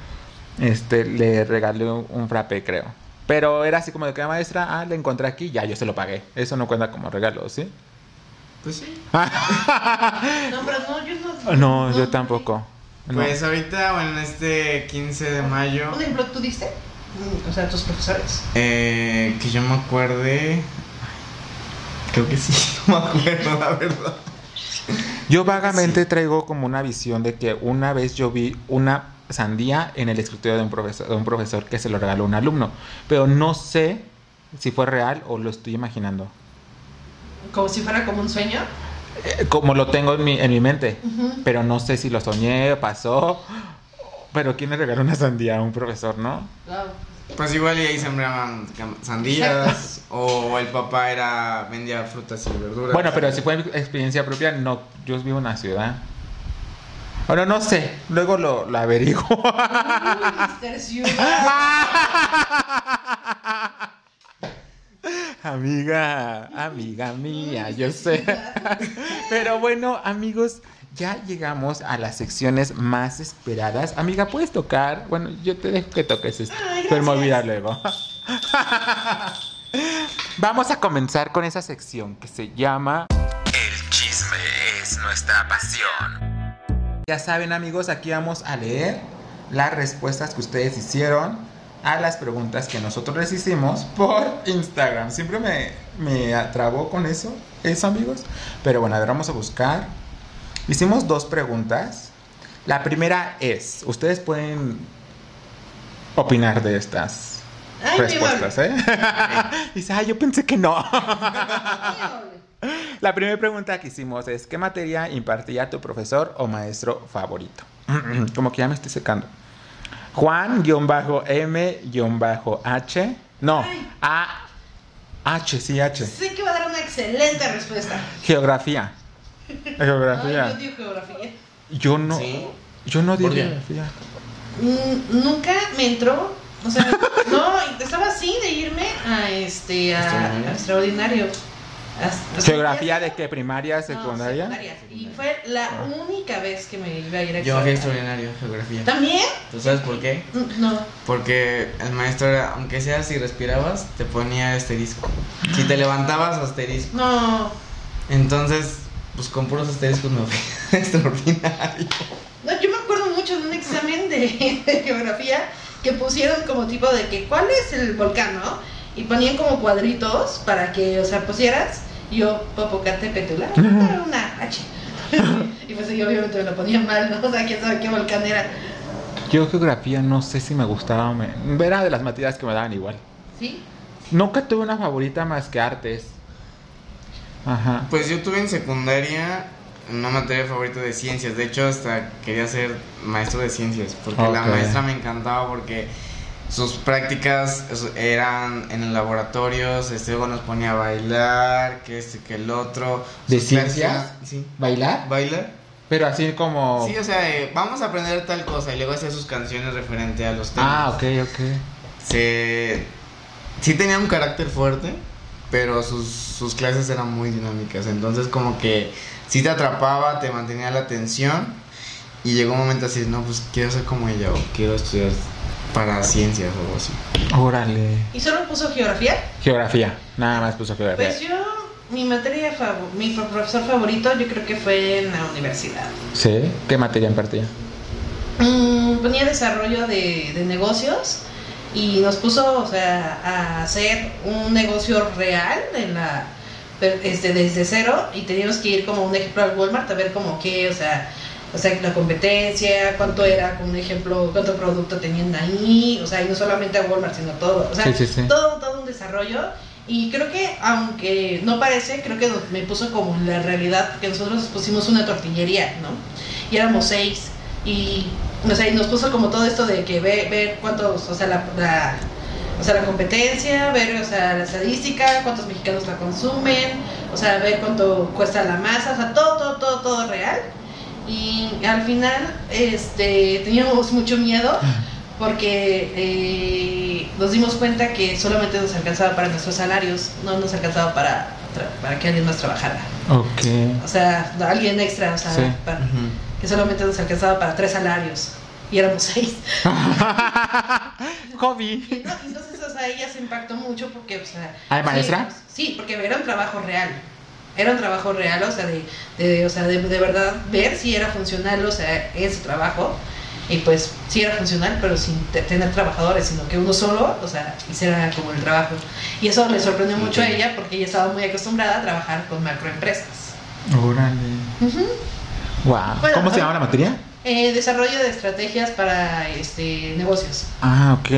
Este, le regalé un, un frappé, creo. Pero era así como de que la maestra, ah, le encontré aquí, ya, yo se lo pagué. Eso no cuenta como regalo, ¿sí? Pues sí. No, pero no, yo no. no, yo tampoco. No. Pues ahorita, bueno, en este 15 de mayo, Un ejemplo, tú diste. O sea, tus profesores. eh, que yo me acuerde. Creo que sí, no me acuerdo, la verdad. Yo vagamente traigo como una visión de que una vez yo vi una sandía en el escritorio de un profesor, de un profesor que se lo regaló a un alumno, pero no sé si fue real o lo estoy imaginando. Como si fuera como un sueño. Eh, Como lo tengo en mi, en mi mente, pero no sé si lo soñé, pasó. Pero ¿quién le regaló una sandía a un profesor, no? Pues igual y ahí sembraban sandías, o el papá era vendía frutas y verduras. Bueno, pero si fue experiencia propia, no. Yo vivo en una ciudad. Ahora no sé, luego lo, lo averiguo. Uy, Ciudad. Amiga, amiga mía, yo sé. Pero bueno, amigos, ya llegamos a las secciones más esperadas. Amiga, ¿puedes tocar? Bueno, yo te dejo que toques esto. Pero me luego. Vamos a comenzar con esa sección que se llama El chisme es nuestra pasión. Ya saben, amigos, aquí vamos a leer las respuestas que ustedes hicieron a las preguntas que nosotros les hicimos por Instagram. Siempre me, me atrabó con eso, eso, amigos. Pero bueno, a ver, vamos a buscar. Hicimos dos preguntas. La primera es, ustedes pueden opinar de estas Ay, respuestas, ¿eh? Dice, ay, yo pensé que no. La primera pregunta que hicimos es, ¿qué materia impartía tu profesor o maestro favorito? Como que ya me estoy secando. Juan-M-H. No, Ay. A. H, sí, H. Sé que va a dar una excelente respuesta. Geografía. Ay, Geografía. yo digo geografía. Yo no. Sí. Yo no di geografía. Mm, nunca me entró. O sea, no, estaba así de irme a este a ¿Extraordinario? a extraordinario. ¿Geografía de qué? ¿Primaria, no, secundaria? Y fue la única vez que me iba a ir a Yo fui extraordinario. extraordinario, geografía. ¿También? ¿Tú sabes por qué? Mm, No. Porque el maestro era, aunque sea si respirabas, te ponía asterisco. Si te levantabas, asterisco. No. Entonces, pues con puros asteriscos me fui extraordinario. No, yo me acuerdo mucho de un examen de, de geografía que pusieron como tipo de que cuál es el volcán, ¿no? Y ponían como cuadritos para que, o sea, pusieras y yo Popocatépetl, ah, una H. y pues yo obviamente me lo ponía mal, ¿no? O sea, quién sabe qué volcán era. Yo geografía no sé si me gustaba o me... Era de las materias que me daban igual. ¿Sí? Nunca tuve una favorita más que artes. Ajá. Pues yo tuve en secundaria una materia favorita de ciencias. De hecho, hasta quería ser maestro de ciencias. Porque la maestra me encantaba porque sus prácticas eran en el laboratorios. Este, luego nos ponía a bailar, que este, que el otro. Sí. ¿Bailar? ¿Bailar? Pero así como... Sí, o sea, eh, vamos a aprender tal cosa y luego hacía sus canciones referente a los temas. Ah, ok, ok. Se... Sí tenía un carácter fuerte, pero sus, sus clases eran muy dinámicas. Entonces como que sí te atrapaba, te mantenía la atención y llegó un momento así, no, pues quiero ser como ella o quiero estudiar para ciencias o algo así. Órale. ¿Y solo puso geografía? Geografía. Nada más puso geografía. Pues yo, mi materia mi profesor favorito yo creo que fue en la universidad. ¿Sí? ¿Qué materia impartía? Mm, ponía desarrollo de, de negocios y nos puso o sea, a hacer un negocio real en la, este, desde cero y teníamos que ir como un ejemplo al Walmart a ver como qué, o sea, o sea, la competencia, cuánto era, como un ejemplo, cuánto producto tenían ahí, o sea, y no solamente a Walmart, sino todo, o sea, Sí, sí, sí. todo, todo un desarrollo. Y creo que, aunque no parece, creo que me puso como la realidad, porque nosotros nos pusimos una tortillería, ¿no? Y éramos seis. Y, o sea, y nos puso como todo esto de que ve- ver cuántos, o sea, la, la- o sea, la competencia, ver, o sea, la estadística, cuántos mexicanos la consumen, o sea, ver cuánto cuesta la masa, o sea, todo, todo, todo, todo real. Y al final, este, teníamos mucho miedo porque eh, nos dimos cuenta que solamente nos alcanzaba para nuestros salarios, no nos alcanzaba para, para que alguien más trabajara. Ok. O sea, alguien extra, o sea, Sí. para- que solamente nos alcanzaba para tres salarios y éramos seis. Hobby. Y no, entonces, o sea, ella se impactó mucho porque, o sea... ¿Ah, sí, maestra? Sí, porque era un trabajo real. Era un trabajo real, o sea, de, de, o sea, de, de verdad ver si era funcional, o sea, ese trabajo. Y pues sí era funcional, pero sin te- tener trabajadores, sino que uno solo, o sea, hiciera como el trabajo. Y eso le sorprendió mucho a ella porque ella estaba muy acostumbrada a trabajar con macroempresas. Órale. Ujú. Wow. Bueno, ¿Cómo se llama la materia? Eh, desarrollo de estrategias para este negocios. Ah, ok.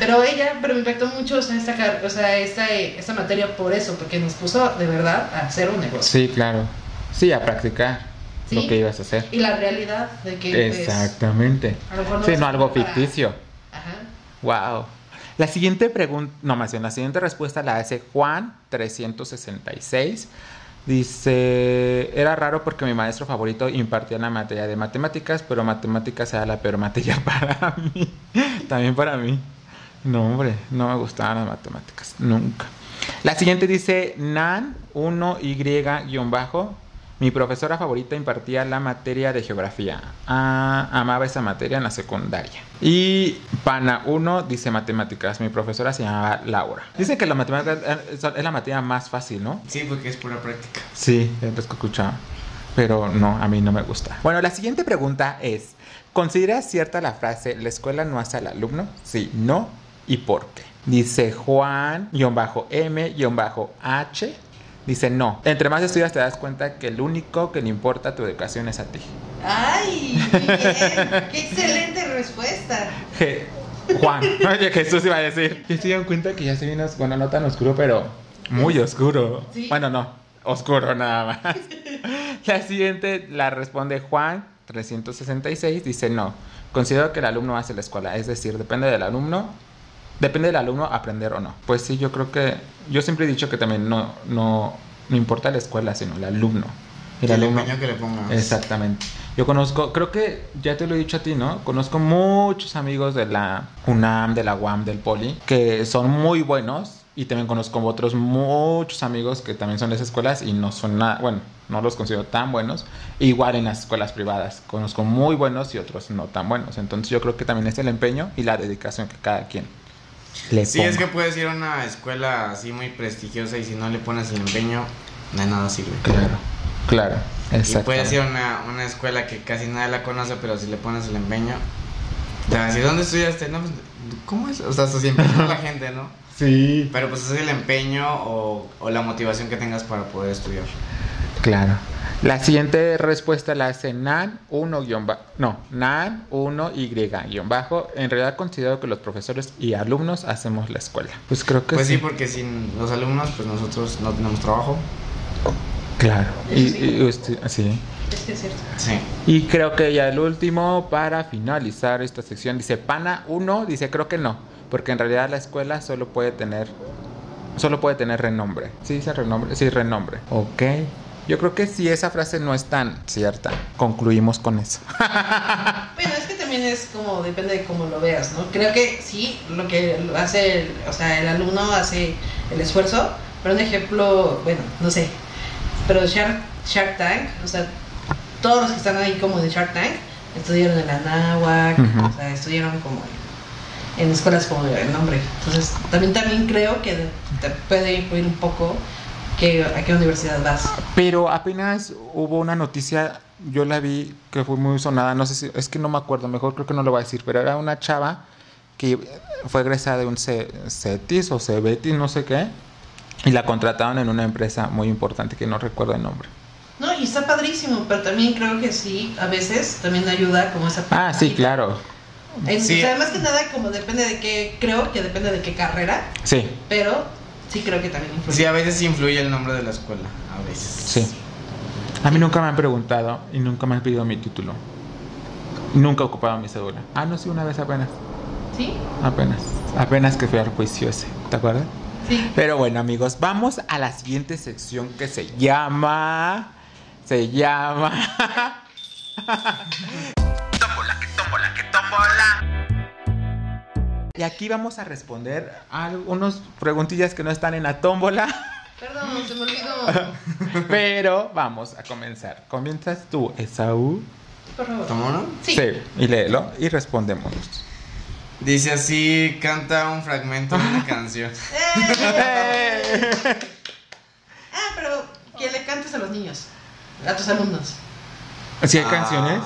Pero ella, pero me impactó mucho o sea, esta, o sea, esta, eh, esta materia por eso, porque nos puso de verdad a hacer un negocio. Sí, claro. Sí, a practicar Sí. lo que ibas a hacer. Y la realidad de que pues, Exactamente. a lo mejor Sí, no algo para- ficticio. Ajá. Wow. La siguiente pregunta, no más bien, la siguiente respuesta la hace Juan 366. Dice, era raro porque mi maestro favorito impartía la materia de matemáticas, pero matemáticas era la peor materia para mí. También para mí. No, hombre, no me gustaban las matemáticas, nunca. La siguiente dice, Nan 1Y-bajo. Mi profesora favorita impartía la materia de geografía. Ah, amaba esa materia en la secundaria. Y Pana 1 dice matemáticas. Mi profesora se llamaba Laura. Dice que la matemática es es la materia más fácil, ¿no? Sí, porque es pura práctica. Sí, es lo que escuchaba. Pero no, a mí no me gusta. Bueno, la siguiente pregunta es: ¿Consideras cierta la frase la escuela no hace al alumno? Sí, no y por qué. Dice Juan-M-H. Dice no. Entre más estudias te das cuenta que el único que le importa tu educación es a ti. ¡Ay! bien! ¡Qué excelente respuesta! Je- Juan, oye Jesús iba a decir. Yo estoy en cuenta que ya se viene, os- bueno, no tan oscuro, pero muy oscuro. Sí. Bueno, no, oscuro nada más. La siguiente la responde Juan 366, dice no. Considero que el alumno hace la escuela, es decir, depende del alumno, depende del alumno aprender o no. Pues sí, yo creo que, yo siempre he dicho que también no, no, no importa la escuela, sino el alumno. El El alumno. empeño que le pongas. Exactamente. Yo conozco, creo que ya te lo he dicho a ti, ¿no? Conozco muchos amigos de la UNAM, de la UAM, del Poli, que son muy buenos. Y también conozco otros muchos amigos que también son de esas escuelas y no son nada, bueno, no los considero tan buenos. Igual en las escuelas privadas, conozco muy buenos y otros no tan buenos. Entonces yo creo que también es el empeño y la dedicación que cada quien le Sí, es que puedes ir a una escuela así muy prestigiosa y si no le pones el empeño, de nada sirve. Claro, claro, Y exacto. puedes ir a una, una escuela que casi nadie la conoce, pero si le pones el empeño, te van a decir, ¿dónde estudiaste? No, pues, ¿cómo es? O sea, hasta siempre la gente, ¿no? Sí. Pero pues es el empeño o, o la motivación que tengas para poder estudiar. Claro. La siguiente respuesta la hace nan 1 no, nan 1 y guion bajo. En realidad considero que los profesores y alumnos hacemos la escuela. Pues creo que Pues sí, sí. porque sin los alumnos, pues nosotros no tenemos trabajo. Claro. Y, Sí. y usted- sí. Es que es cierto. Sí. Y creo que ya el último para finalizar esta sección dice pana 1, dice creo que no, porque en realidad la escuela solo puede tener solo puede tener renombre. Sí dice renombre, sí renombre. Ok. Yo creo que si esa frase no es tan cierta, concluimos con eso. Bueno, es que también es como, depende de cómo lo veas, ¿no? Creo que sí, lo que hace, el, o sea, el alumno hace el esfuerzo, pero un ejemplo, bueno, no sé, pero Shark, Shark Tank, o sea, todos los que están ahí como de Shark Tank, estudiaron en la NAWAC, o sea, estudiaron como en, en escuelas como el nombre. Entonces, también, también creo que te puede influir un poco que, a qué universidad vas. Pero apenas hubo una noticia, yo la vi que fue muy sonada, no sé si, es que no me acuerdo, mejor creo que no lo voy a decir, pero era una chava que fue egresada de un C- CETIS o CEBETIS, no sé qué, y la contrataron en una empresa muy importante que no recuerdo el nombre. No, y está padrísimo, pero también creo que sí, a veces también ayuda como esa Ah, sí, claro, En- Sí. O sea, más que nada, como depende de qué, creo que depende de qué carrera, sí, pero sí creo que también influye. Sí, a veces influye el nombre de la escuela. A veces. sí. A mí nunca me han preguntado y nunca me han pedido mi título. Nunca he ocupado mi cédula. Ah, no, sí, una vez apenas. ¿Sí? Apenas. Apenas que fui al juicio ese. ¿Te acuerdas? Sí. Pero bueno, amigos, vamos a la siguiente sección que se llama. Se llama. tómbola, que tómbola, que tómbola. Y aquí vamos a responder a algunas preguntillas que no están en la tómbola. Perdón, se me olvidó. Pero vamos a comenzar. Comienzas tú, Esaú. Por favor. ¿Tomo uno? Sí. y léelo y respondemos. Dice así, canta un fragmento de una canción. ¡Eh! Ah, pero que le cantes a los niños, a tus alumnos. ¿Sí hay Ah, canciones?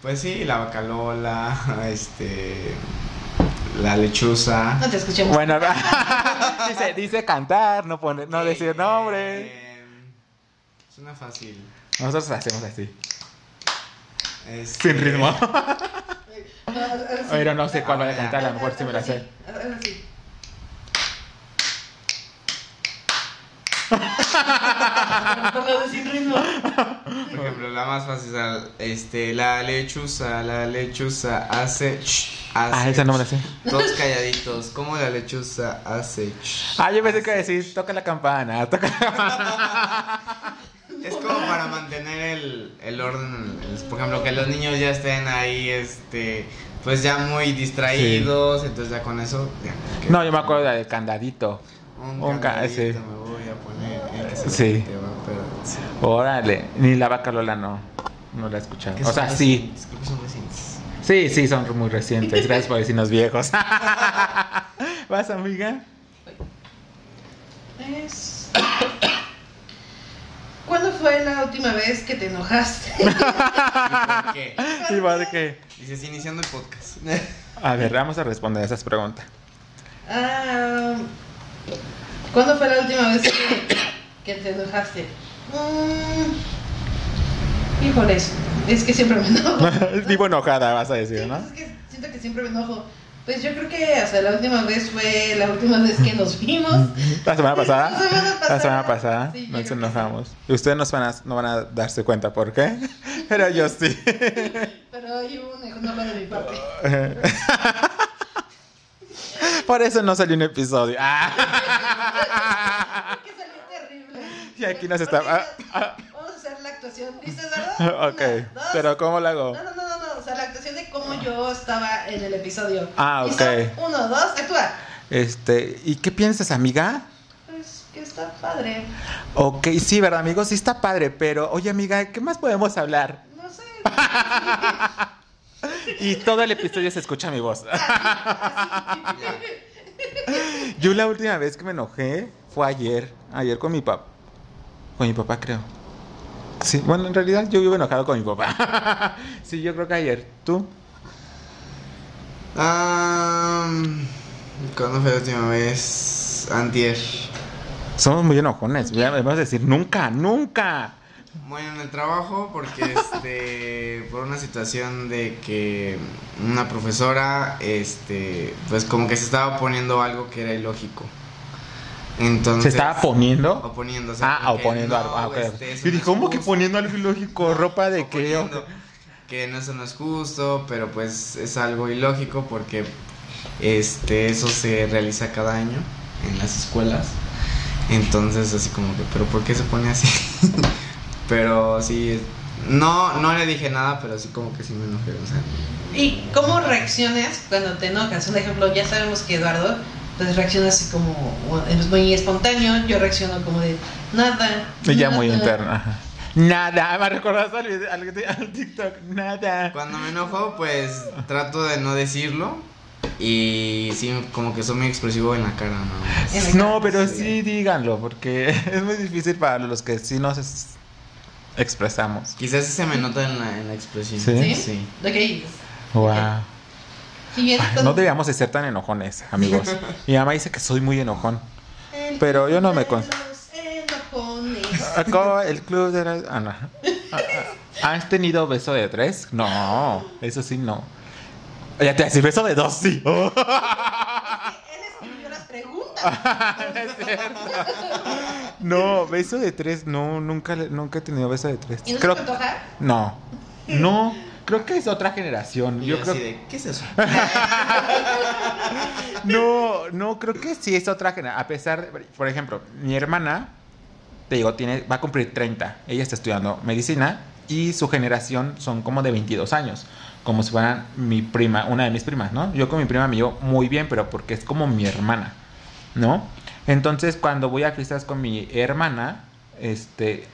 Pues sí, la bacalola, este. La lechuza. No te escuchemos. Bueno, dice, dice cantar, no, pone, no decir nombre. Eh, Suena fácil. Nosotros hacemos así, Este, sin ritmo. Pero no sé cuál voy a cantar, a lo mejor sí me la sé. Ahora sí. Ahora sí. Sin ritmo. Por ejemplo, la más fácil, sea, este, la lechuza, la lechuza hace, Ah, esa no me la sé. Todos calladitos, como la lechuza hace. Ah, yo pensé que iba a decir, toca la campana, toca la campana. Es como para mantener el, el orden, por ejemplo, que los niños ya estén ahí, este, pues ya muy distraídos, entonces ya con eso. ya, No, yo me acuerdo del candadito. Un, un ca- candadito me voy a poner. Ese Sí. tema, pero, sí. Órale, ni la vaca Lola no, no la he escuchado. O sea, sí, creo que son recientes. sí, sí, son muy recientes. Gracias por decirnos viejos. ¿Vas, amiga? Es... ¿Cuándo fue la última vez que te enojaste? ¿Y por qué? ¿Y por qué? Dices, iniciando el podcast. A ver, vamos a responder esas preguntas. Ah, ¿Cuándo fue la última vez que, que te enojaste? Mm, híjoles, es que siempre me enojo. Vivo enojada, vas a decir, Sí, ¿no? es que siento que siempre me enojo. Pues yo creo que hasta la última vez fue la última vez que nos vimos. La semana pasada. La semana pasada. La semana pasada Sí, nos enojamos. Y ustedes nos van a- no van a darse cuenta por qué, pero yo sí. Pero hay un enojo de mi parte. Por eso no salió un episodio. Ah. Y aquí nos está- ah, ya- Vamos a hacer la actuación. ¿Viste, verdad? ok, dos. pero ¿cómo lo hago? No, no, no, no, no, o sea, la actuación de cómo yo estaba en el episodio. Ah, ok. Uno, dos, actúa. Este, ¿y qué piensas, amiga? Pues que está padre. Ok, sí, ¿verdad, amigos? Sí está padre, pero oye, amiga, ¿qué más podemos hablar? No sé. Y todo el episodio se escucha mi voz. Yo la última vez que me enojé fue ayer, ayer con mi papá. Con mi papá, creo. Sí, bueno, en realidad yo vivo enojado con mi papá. Sí, yo creo que ayer. ¿Tú? Am, ¿Cuándo fue la última vez? Antier. Somos muy enojones. Vamos a decir nunca, nunca. Bueno, en el trabajo, porque este, por una situación de que una profesora, este, pues como que se estaba oponiendo algo que era ilógico. Entonces. ¿Se estaba poniendo? Oponiendo, o Ah, oponiendo no, algo. Ah, ok. este, Yo no dije, es ¿cómo que poniendo algo ilógico? ¿Ropa de qué? Que no, eso no es justo, pero pues es algo ilógico porque este, eso se realiza cada año en las escuelas. Entonces, así como que, ¿pero por qué se pone así? pero sí, no, no le dije nada, pero sí como que sí me enojé, o sea. ¿Y cómo reaccionas cuando te enojas? Un ejemplo, ya sabemos que Eduardo pues reacciona así como es muy espontáneo, yo reacciono como de nada. Ella muy nada". interna. ajá. Nada, me recordaste al, video- al, al TikTok. Nada. Cuando me enojo, pues trato de no decirlo. Y sí, como que soy muy expresivo en la cara, ¿no? No, pero sí díganlo, porque es muy difícil para los que sí nos es- expresamos. Quizás se me nota en la, en la expresión. ¿Sí? ¿Sí? Sí. Ok. Wow. Ay, no deberíamos de ser tan enojones, amigos. Mi mamá dice que soy muy enojón. pero yo no me con-. Acá el club de. Ah, no. Ah, ah. ¿Has tenido beso de tres? No, eso sí no. Ya te decir beso de dos, sí. Oh. Él escribió las preguntas. Es cierto. No, beso de tres, no, nunca, nunca he tenido beso de tres. ¿Y no Creo- se? No, no, creo que es otra generación. Y Yo yo creo así de, ¿qué es eso? No, no, creo que sí es otra generación. A pesar de, por ejemplo, mi hermana, te digo, tiene, va a cumplir 30. Ella está estudiando medicina y su generación son como de 22 años. Como si fueran mi prima, una de mis primas, ¿no? Yo con mi prima me llevo muy bien, pero porque es como mi hermana, ¿no? Entonces, cuando voy a fiestas con mi hermana, este,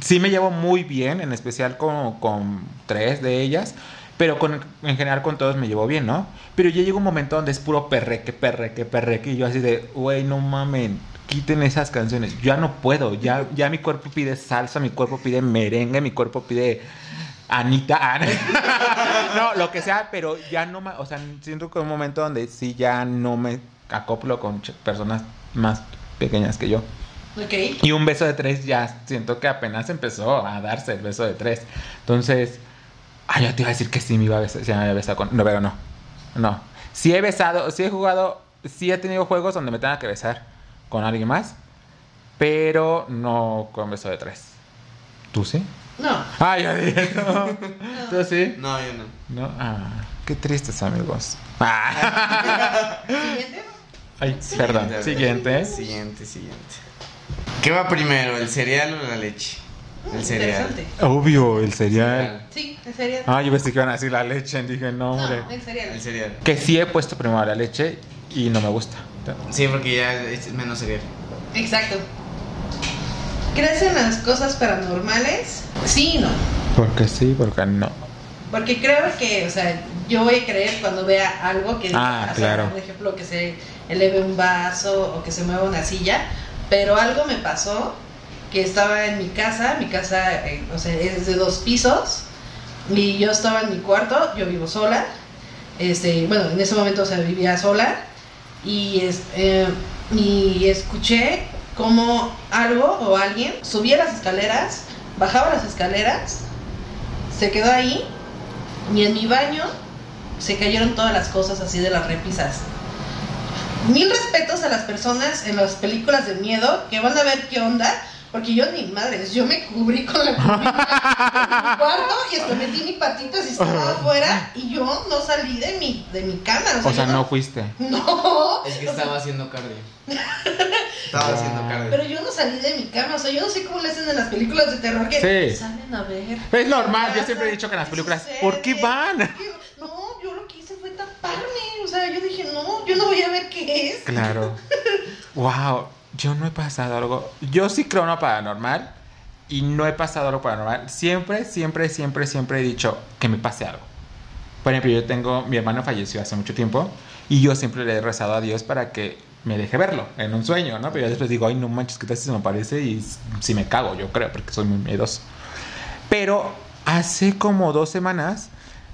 sí me llevo muy bien, en especial con, con tres de ellas, pero con, en general con todos me llevo bien, ¿no? Pero ya llega un momento donde es puro perreque, perreque, perreque, y yo así de, güey, no mamen, quiten esas canciones, ya no puedo, ya, ya mi cuerpo pide salsa, mi cuerpo pide merengue, mi cuerpo pide Anita, Ana. no, lo que sea, pero ya no me, o sea, siento que un momento donde sí ya no me acoplo con personas más pequeñas que yo. Ok. Y un beso de tres ya siento que apenas empezó a darse el beso de tres. Entonces, ay, yo te iba a decir que sí me iba a besar, sí me había besado con, no, pero no. No. Sí he besado, sí he jugado, sí he tenido juegos donde me tenga que besar con alguien más, pero no con beso de tres. ¿Tú sí? No. Ay, ya dije, no. ¿Tú sí? No, yo no. No, ah, qué tristes amigos. Ah. Siguiente. Ay, perdón. Siguiente. Siguiente, siguiente. ¿Qué va primero, el cereal o la leche? El cereal. Obvio, el cereal. Sí, en serio. Ah, yo pensé que iban a decir la leche. Dije, no, No, hombre. en serio. El cereal. Que sí he puesto primero la leche y no me gusta. Sí, porque ya es menos cereal. Exacto. ¿Crees en las cosas paranormales? Sí y no. Porque sí, porque no. Porque creo que, o sea, yo voy a creer cuando vea algo que Ah, o sea, claro. por ejemplo, que se eleve un vaso o que se mueva una silla, pero algo me pasó que estaba en mi casa, mi casa, eh, o sea, es de dos pisos y yo estaba en mi cuarto, yo vivo sola, este, bueno, en ese momento, o sea, vivía sola y, es, eh, y escuché como algo o alguien subía las escaleras, bajaba las escaleras, se quedó ahí y en mi baño se cayeron todas las cosas así de las repisas. Mil respetos a las personas en las películas de miedo que van a ver qué onda, porque yo ni madres, yo me cubrí con la cubierta en mi cuarto y hasta metí mi patita si estaba afuera y yo no salí de mi, de mi cama. O sea, no fuiste. no, Es que estaba haciendo cardio. Estaba haciendo cardio. Pero yo no salí de mi cama, o sea, yo no sé cómo le hacen en las películas de terror que Sí. salen a ver. Es normal, yo siempre he dicho que en las ¿Qué películas, sucede? ¿por qué van? No, yo lo que hice fue taparme, sea, yo dije, no, yo no voy a ver qué es. Claro. Wow, yo no he pasado algo. Yo sí creo en paranormal y no he pasado algo paranormal. Siempre, siempre, siempre, siempre he dicho que me pase algo. Por ejemplo, yo tengo, mi hermano falleció hace mucho tiempo y yo siempre le he rezado a Dios para que me deje verlo en un sueño, ¿no? Pero yo después digo, ay, no manches, ¿qué tal si se me aparece? Y si me cago, yo creo, porque soy muy miedoso. Pero hace como dos semanas,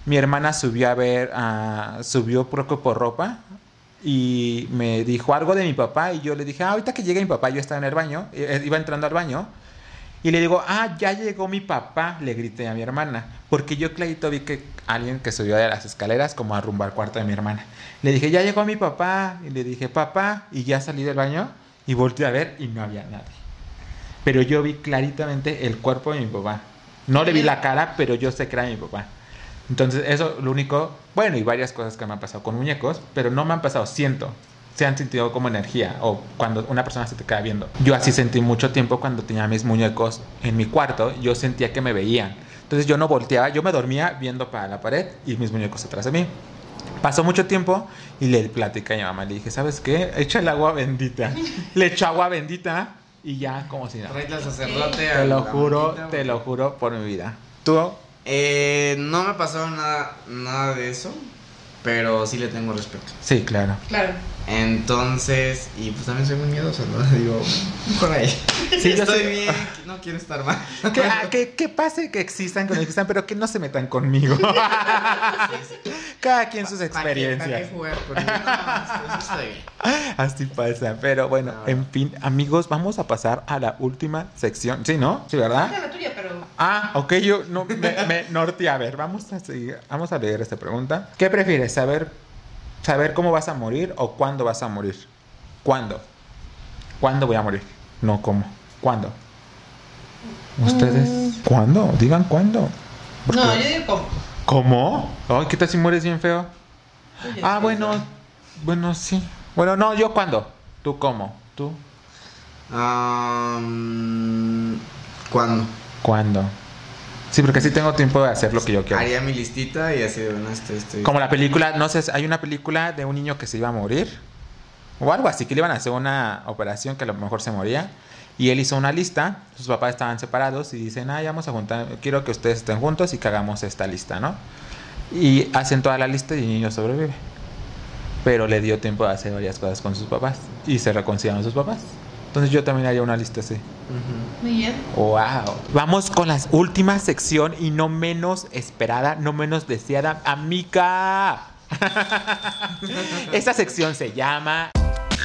mi hermana subió a ver, ah, subió que por ropa y me dijo algo de mi papá y yo le dije, ah, ahorita que llegue mi papá, yo estaba en el baño, eh, iba entrando al baño y le digo, ah, ya llegó mi papá, le grité a mi hermana, porque yo clarito vi que alguien que subió de las escaleras como a rumbo al cuarto de mi hermana. Le dije, ya llegó mi papá y le dije, papá, y ya salí del baño y volteé a ver y no había nadie. Pero yo vi claritamente el cuerpo de mi papá. No le vi la cara, pero yo sé que era mi papá. Entonces, eso lo único, bueno, y varias cosas que me han pasado con muñecos, pero no me han pasado, siento, se han sentido como energía o cuando una persona se te queda viendo. Yo así sentí mucho tiempo cuando tenía mis muñecos en mi cuarto, yo sentía que me veían. Entonces yo no volteaba, yo me dormía viendo para la pared y mis muñecos atrás de mí. Pasó mucho tiempo y le platicé a mi mamá, le dije, ¿sabes qué? Echa el agua bendita. Le echo agua bendita y ya como si nada. Te lo juro, te lo juro por mi vida. ¿Tú? Eh, no me pasó nada, nada de eso, pero sí le tengo respeto. Sí, claro. Claro. Entonces, y pues también soy muy miedoso, ¿no? Digo, por ahí. Sí, yo Estoy soy- bien, no quiero estar mal. Que, ah, que, que pase que existan, que no existan, pero que no se metan conmigo. Cada quien sus ¿Para qué- para qué experiencias. jugar conmigo? No, eso está bien. Así pasa. Pero bueno, No. en fin, amigos, vamos a pasar a la última sección. Sí, ¿no? Sí, ¿verdad? La tuya, pero. Ah, ok, yo no, me, me. A ver, vamos a seguir, vamos a leer esta pregunta. ¿Qué prefieres? ¿Saber, ¿Saber cómo vas a morir o cuándo vas a morir? ¿Cuándo? ¿Cuándo voy a morir? No cómo. ¿Cuándo? ¿Ustedes? Mm. ¿Cuándo? Digan cuándo. Porque- No, yo digo cómo. ¿Cómo? Ay, ¿qué tal si mueres bien feo? Oye, Ah, bueno, bueno, sí. Bueno, no, yo cuándo. ¿Tú cómo? ¿Tú? Am, ¿Cuándo? ¿Cuándo? Sí, porque sí tengo tiempo de hacer lo que yo quiero. Haría mi listita y así de bueno, este, este. Como la película, no sé, hay una película de un niño que se iba a morir. O algo así, que le iban a hacer una operación que a lo mejor se moría. Y él hizo una lista, sus papás estaban separados y dicen, ah, ya vamos a juntar, quiero que ustedes estén juntos y que hagamos esta lista, ¿no? Y hacen toda la lista y el niño sobrevive. Pero le dio tiempo de hacer varias cosas con sus papás y se reconciliaron sus papás. Entonces yo también haría una lista así. Muy bien. Wow. Vamos con la última sección y no menos esperada, no menos deseada, amiga. Esta sección se llama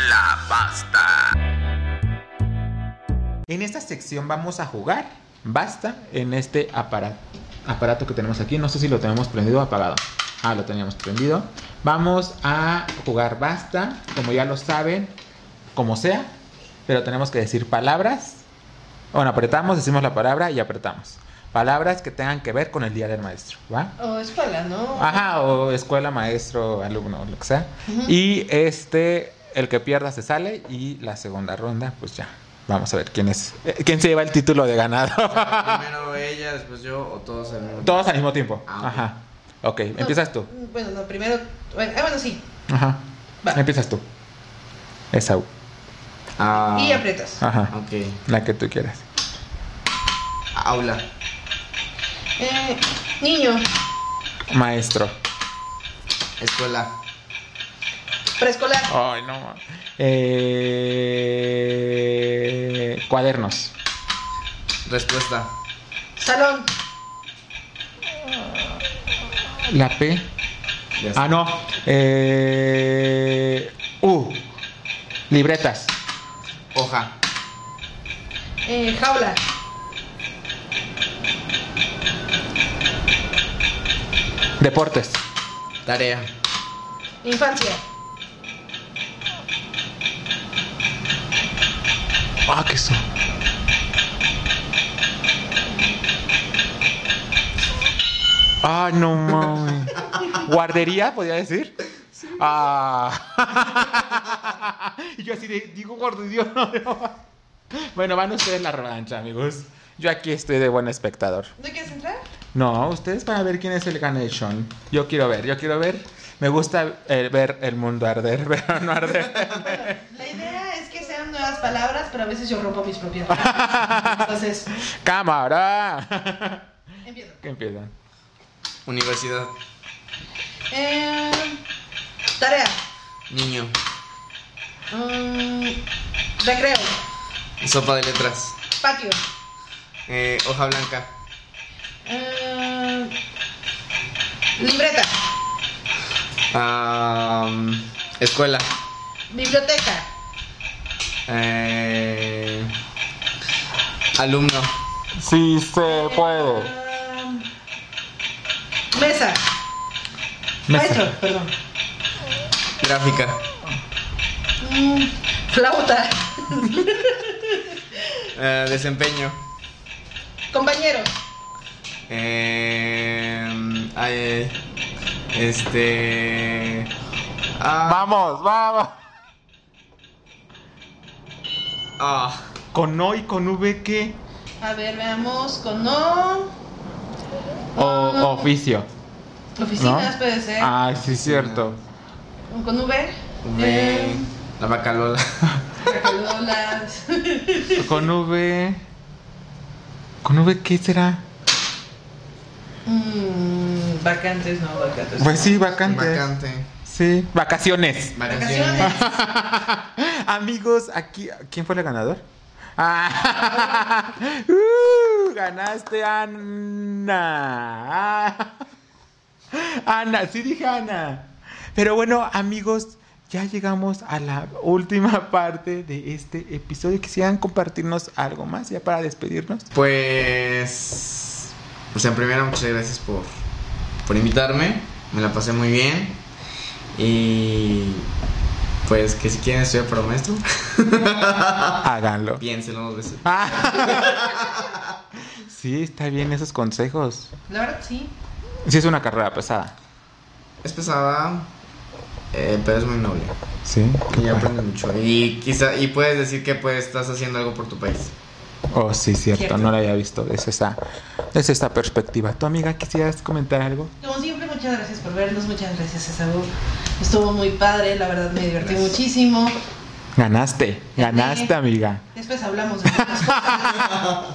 La Basta. En esta sección vamos a jugar Basta en este aparato, aparato que tenemos aquí. No sé si lo tenemos prendido o apagado. Ah, lo teníamos prendido. Vamos a jugar Basta, como ya lo saben, como sea, pero tenemos que decir palabras bueno, apretamos, decimos la palabra y apretamos. Palabras que tengan que ver con el día del maestro, ¿va? O escuela, ¿no? Ajá, o escuela, maestro, alumno, lo que sea. Y este, el que pierda se sale y la segunda ronda, pues ya. Vamos a ver quién es, eh, quién se lleva el título de ganado. Primero ella, después yo o todos al mismo tiempo. Todos al mismo tiempo. Ah. Ajá. Ok, No, empiezas tú. Bueno, no, primero. Bueno, ah, bueno, sí. Ajá. Va. Empiezas tú. Esa. Ah, Y aprietas. Ajá. Ok. La que tú quieras. Aula. Eh, niño. Maestro. Escuela. Preescolar. Ay, no. Eh, cuadernos. Respuesta. Salón. La P. Ah, no. Eh, U. Libretas. Hoja. Eh, jaula. Deportes. Tarea. Infancia. Ah, ¿qué son? Ah, no mames. Guardería, podría decir. Ah. y yo así de, digo gordo, Dios no. no. Bueno, van ustedes la revancha, amigos. Yo aquí estoy de buen espectador. ¿No quieres entrar? No, ustedes van a ver quién es el Ganation. Yo quiero ver, yo quiero ver. Me gusta eh, ver el mundo arder, pero no arder. La idea es que sean nuevas palabras, pero a veces yo rompo mis propias. Entonces, ¡Cámara! empiezo. ¿Qué empiezan? Universidad. Eh, tarea. Niño. Mm, recreo. Sopa de letras. Patio. Eh, hoja blanca. Eh, libreta. Escuela. Biblioteca. Eh, alumno. Sí se puede. Ah, mesa. Mesa. Maestro, perdón. Gráfica. Mm, flauta. Eh, desempeño. Compañero. Eh, ay, ay, este. ah, Vamos, vamos. ah, Con O y con V, ¿qué? A ver, veamos. Con no. O Ah. oficio. Oficinas ¿No? puede ser. Ah, sí, cierto. Con V. V, Eh, la vaca Lola. Recalolas. Con V. ¿Con V qué será? Mm, vacantes, no, vacantes. Pues sí, vacante. Vacante. Sí, vacaciones. Vacaciones. Amigos, aquí, ¿quién fue el ganador? Ah, uh, ganaste Ana. Ah, Ana, sí dije Ana. Pero bueno, amigos, ya llegamos a la última parte de este episodio. Quisieran compartirnos algo más ya para despedirnos. Pues. Pues en primera, muchas gracias por, por invitarme. Me la pasé muy bien. Y. Pues que si quieren estudiar para maestro, Háganlo. piénsenlo dos veces. Ah. Sí, está bien esos consejos. La verdad, sí. Sí, es una carrera pesada. Es pesada, eh, pero es muy noble. Sí. Y aprendes mucho. Y quizá, y puedes decir que pues estás haciendo algo por tu país. Oh, sí, cierto, Cierto. no lo había visto desde esa, desde esta perspectiva. ¿Tu amiga quisieras comentar algo? Como siempre, muchas gracias por vernos. Muchas gracias, Esaú. Estuvo muy padre, la verdad me divertí Gracias. muchísimo. Ganaste, ganaste, amiga. Después hablamos de otras cosas.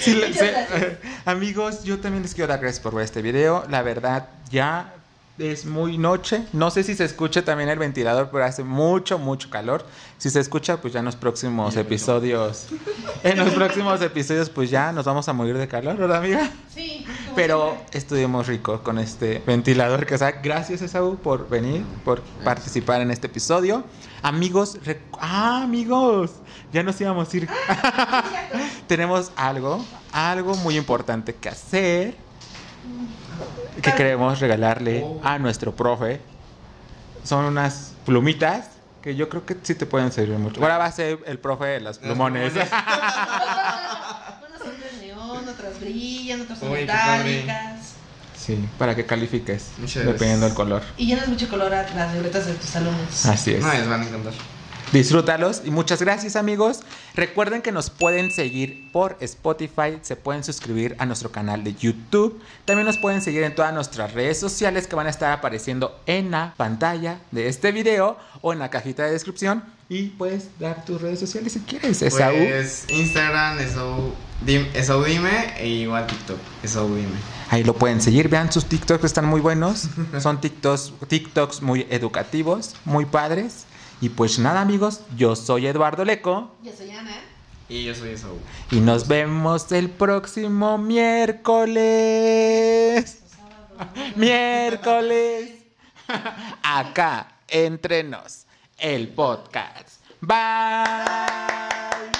Sí, gracias. amigos, yo también les quiero dar gracias por ver este video. La verdad, ya es muy noche. No sé si se escucha también el ventilador, pero hace mucho, mucho calor. Si se escucha, pues ya en los próximos episodios. En los próximos episodios, pues ya nos vamos a morir de calor, ¿verdad, amiga? Sí, Pero siempre. estuvimos ricos con este ventilador que o sea, gracias Esaú por venir, por participar en este episodio. Amigos, rec- ah, amigos, ya nos íbamos a ir. Tenemos algo, algo muy importante que hacer. Que queremos regalarle a nuestro profe. Son unas plumitas que yo creo que sí te pueden servir mucho. Ahora va a ser el profe de los plumones. plumones. Unas son de neón, otras brillan, otras son Uy, metálicas. Sí, para que califiques, Muchas dependiendo del color. Y llenas mucho color a las libretas de tus alumnos. Así es. No, les van a encantar. Disfrútalos y muchas gracias amigos. Recuerden que nos pueden seguir por Spotify, se pueden suscribir a nuestro canal de YouTube. También nos pueden seguir en todas nuestras redes sociales que van a estar apareciendo en la pantalla de este video o en la cajita de descripción. Y puedes dar tus redes sociales si quieres. Esaú. Pues Instagram, Esau, dim, Esau Dime, e igual TikTok, Esau Dime. Ahí lo pueden seguir. Vean sus TikToks que están muy buenos. Son TikToks, TikToks muy educativos, muy padres. Y pues nada amigos, yo soy Eduardo Leco. Yo soy Ana. Y yo soy Esau. Y nos vemos el próximo miércoles. miércoles. Acá, entre nos, el podcast. Bye.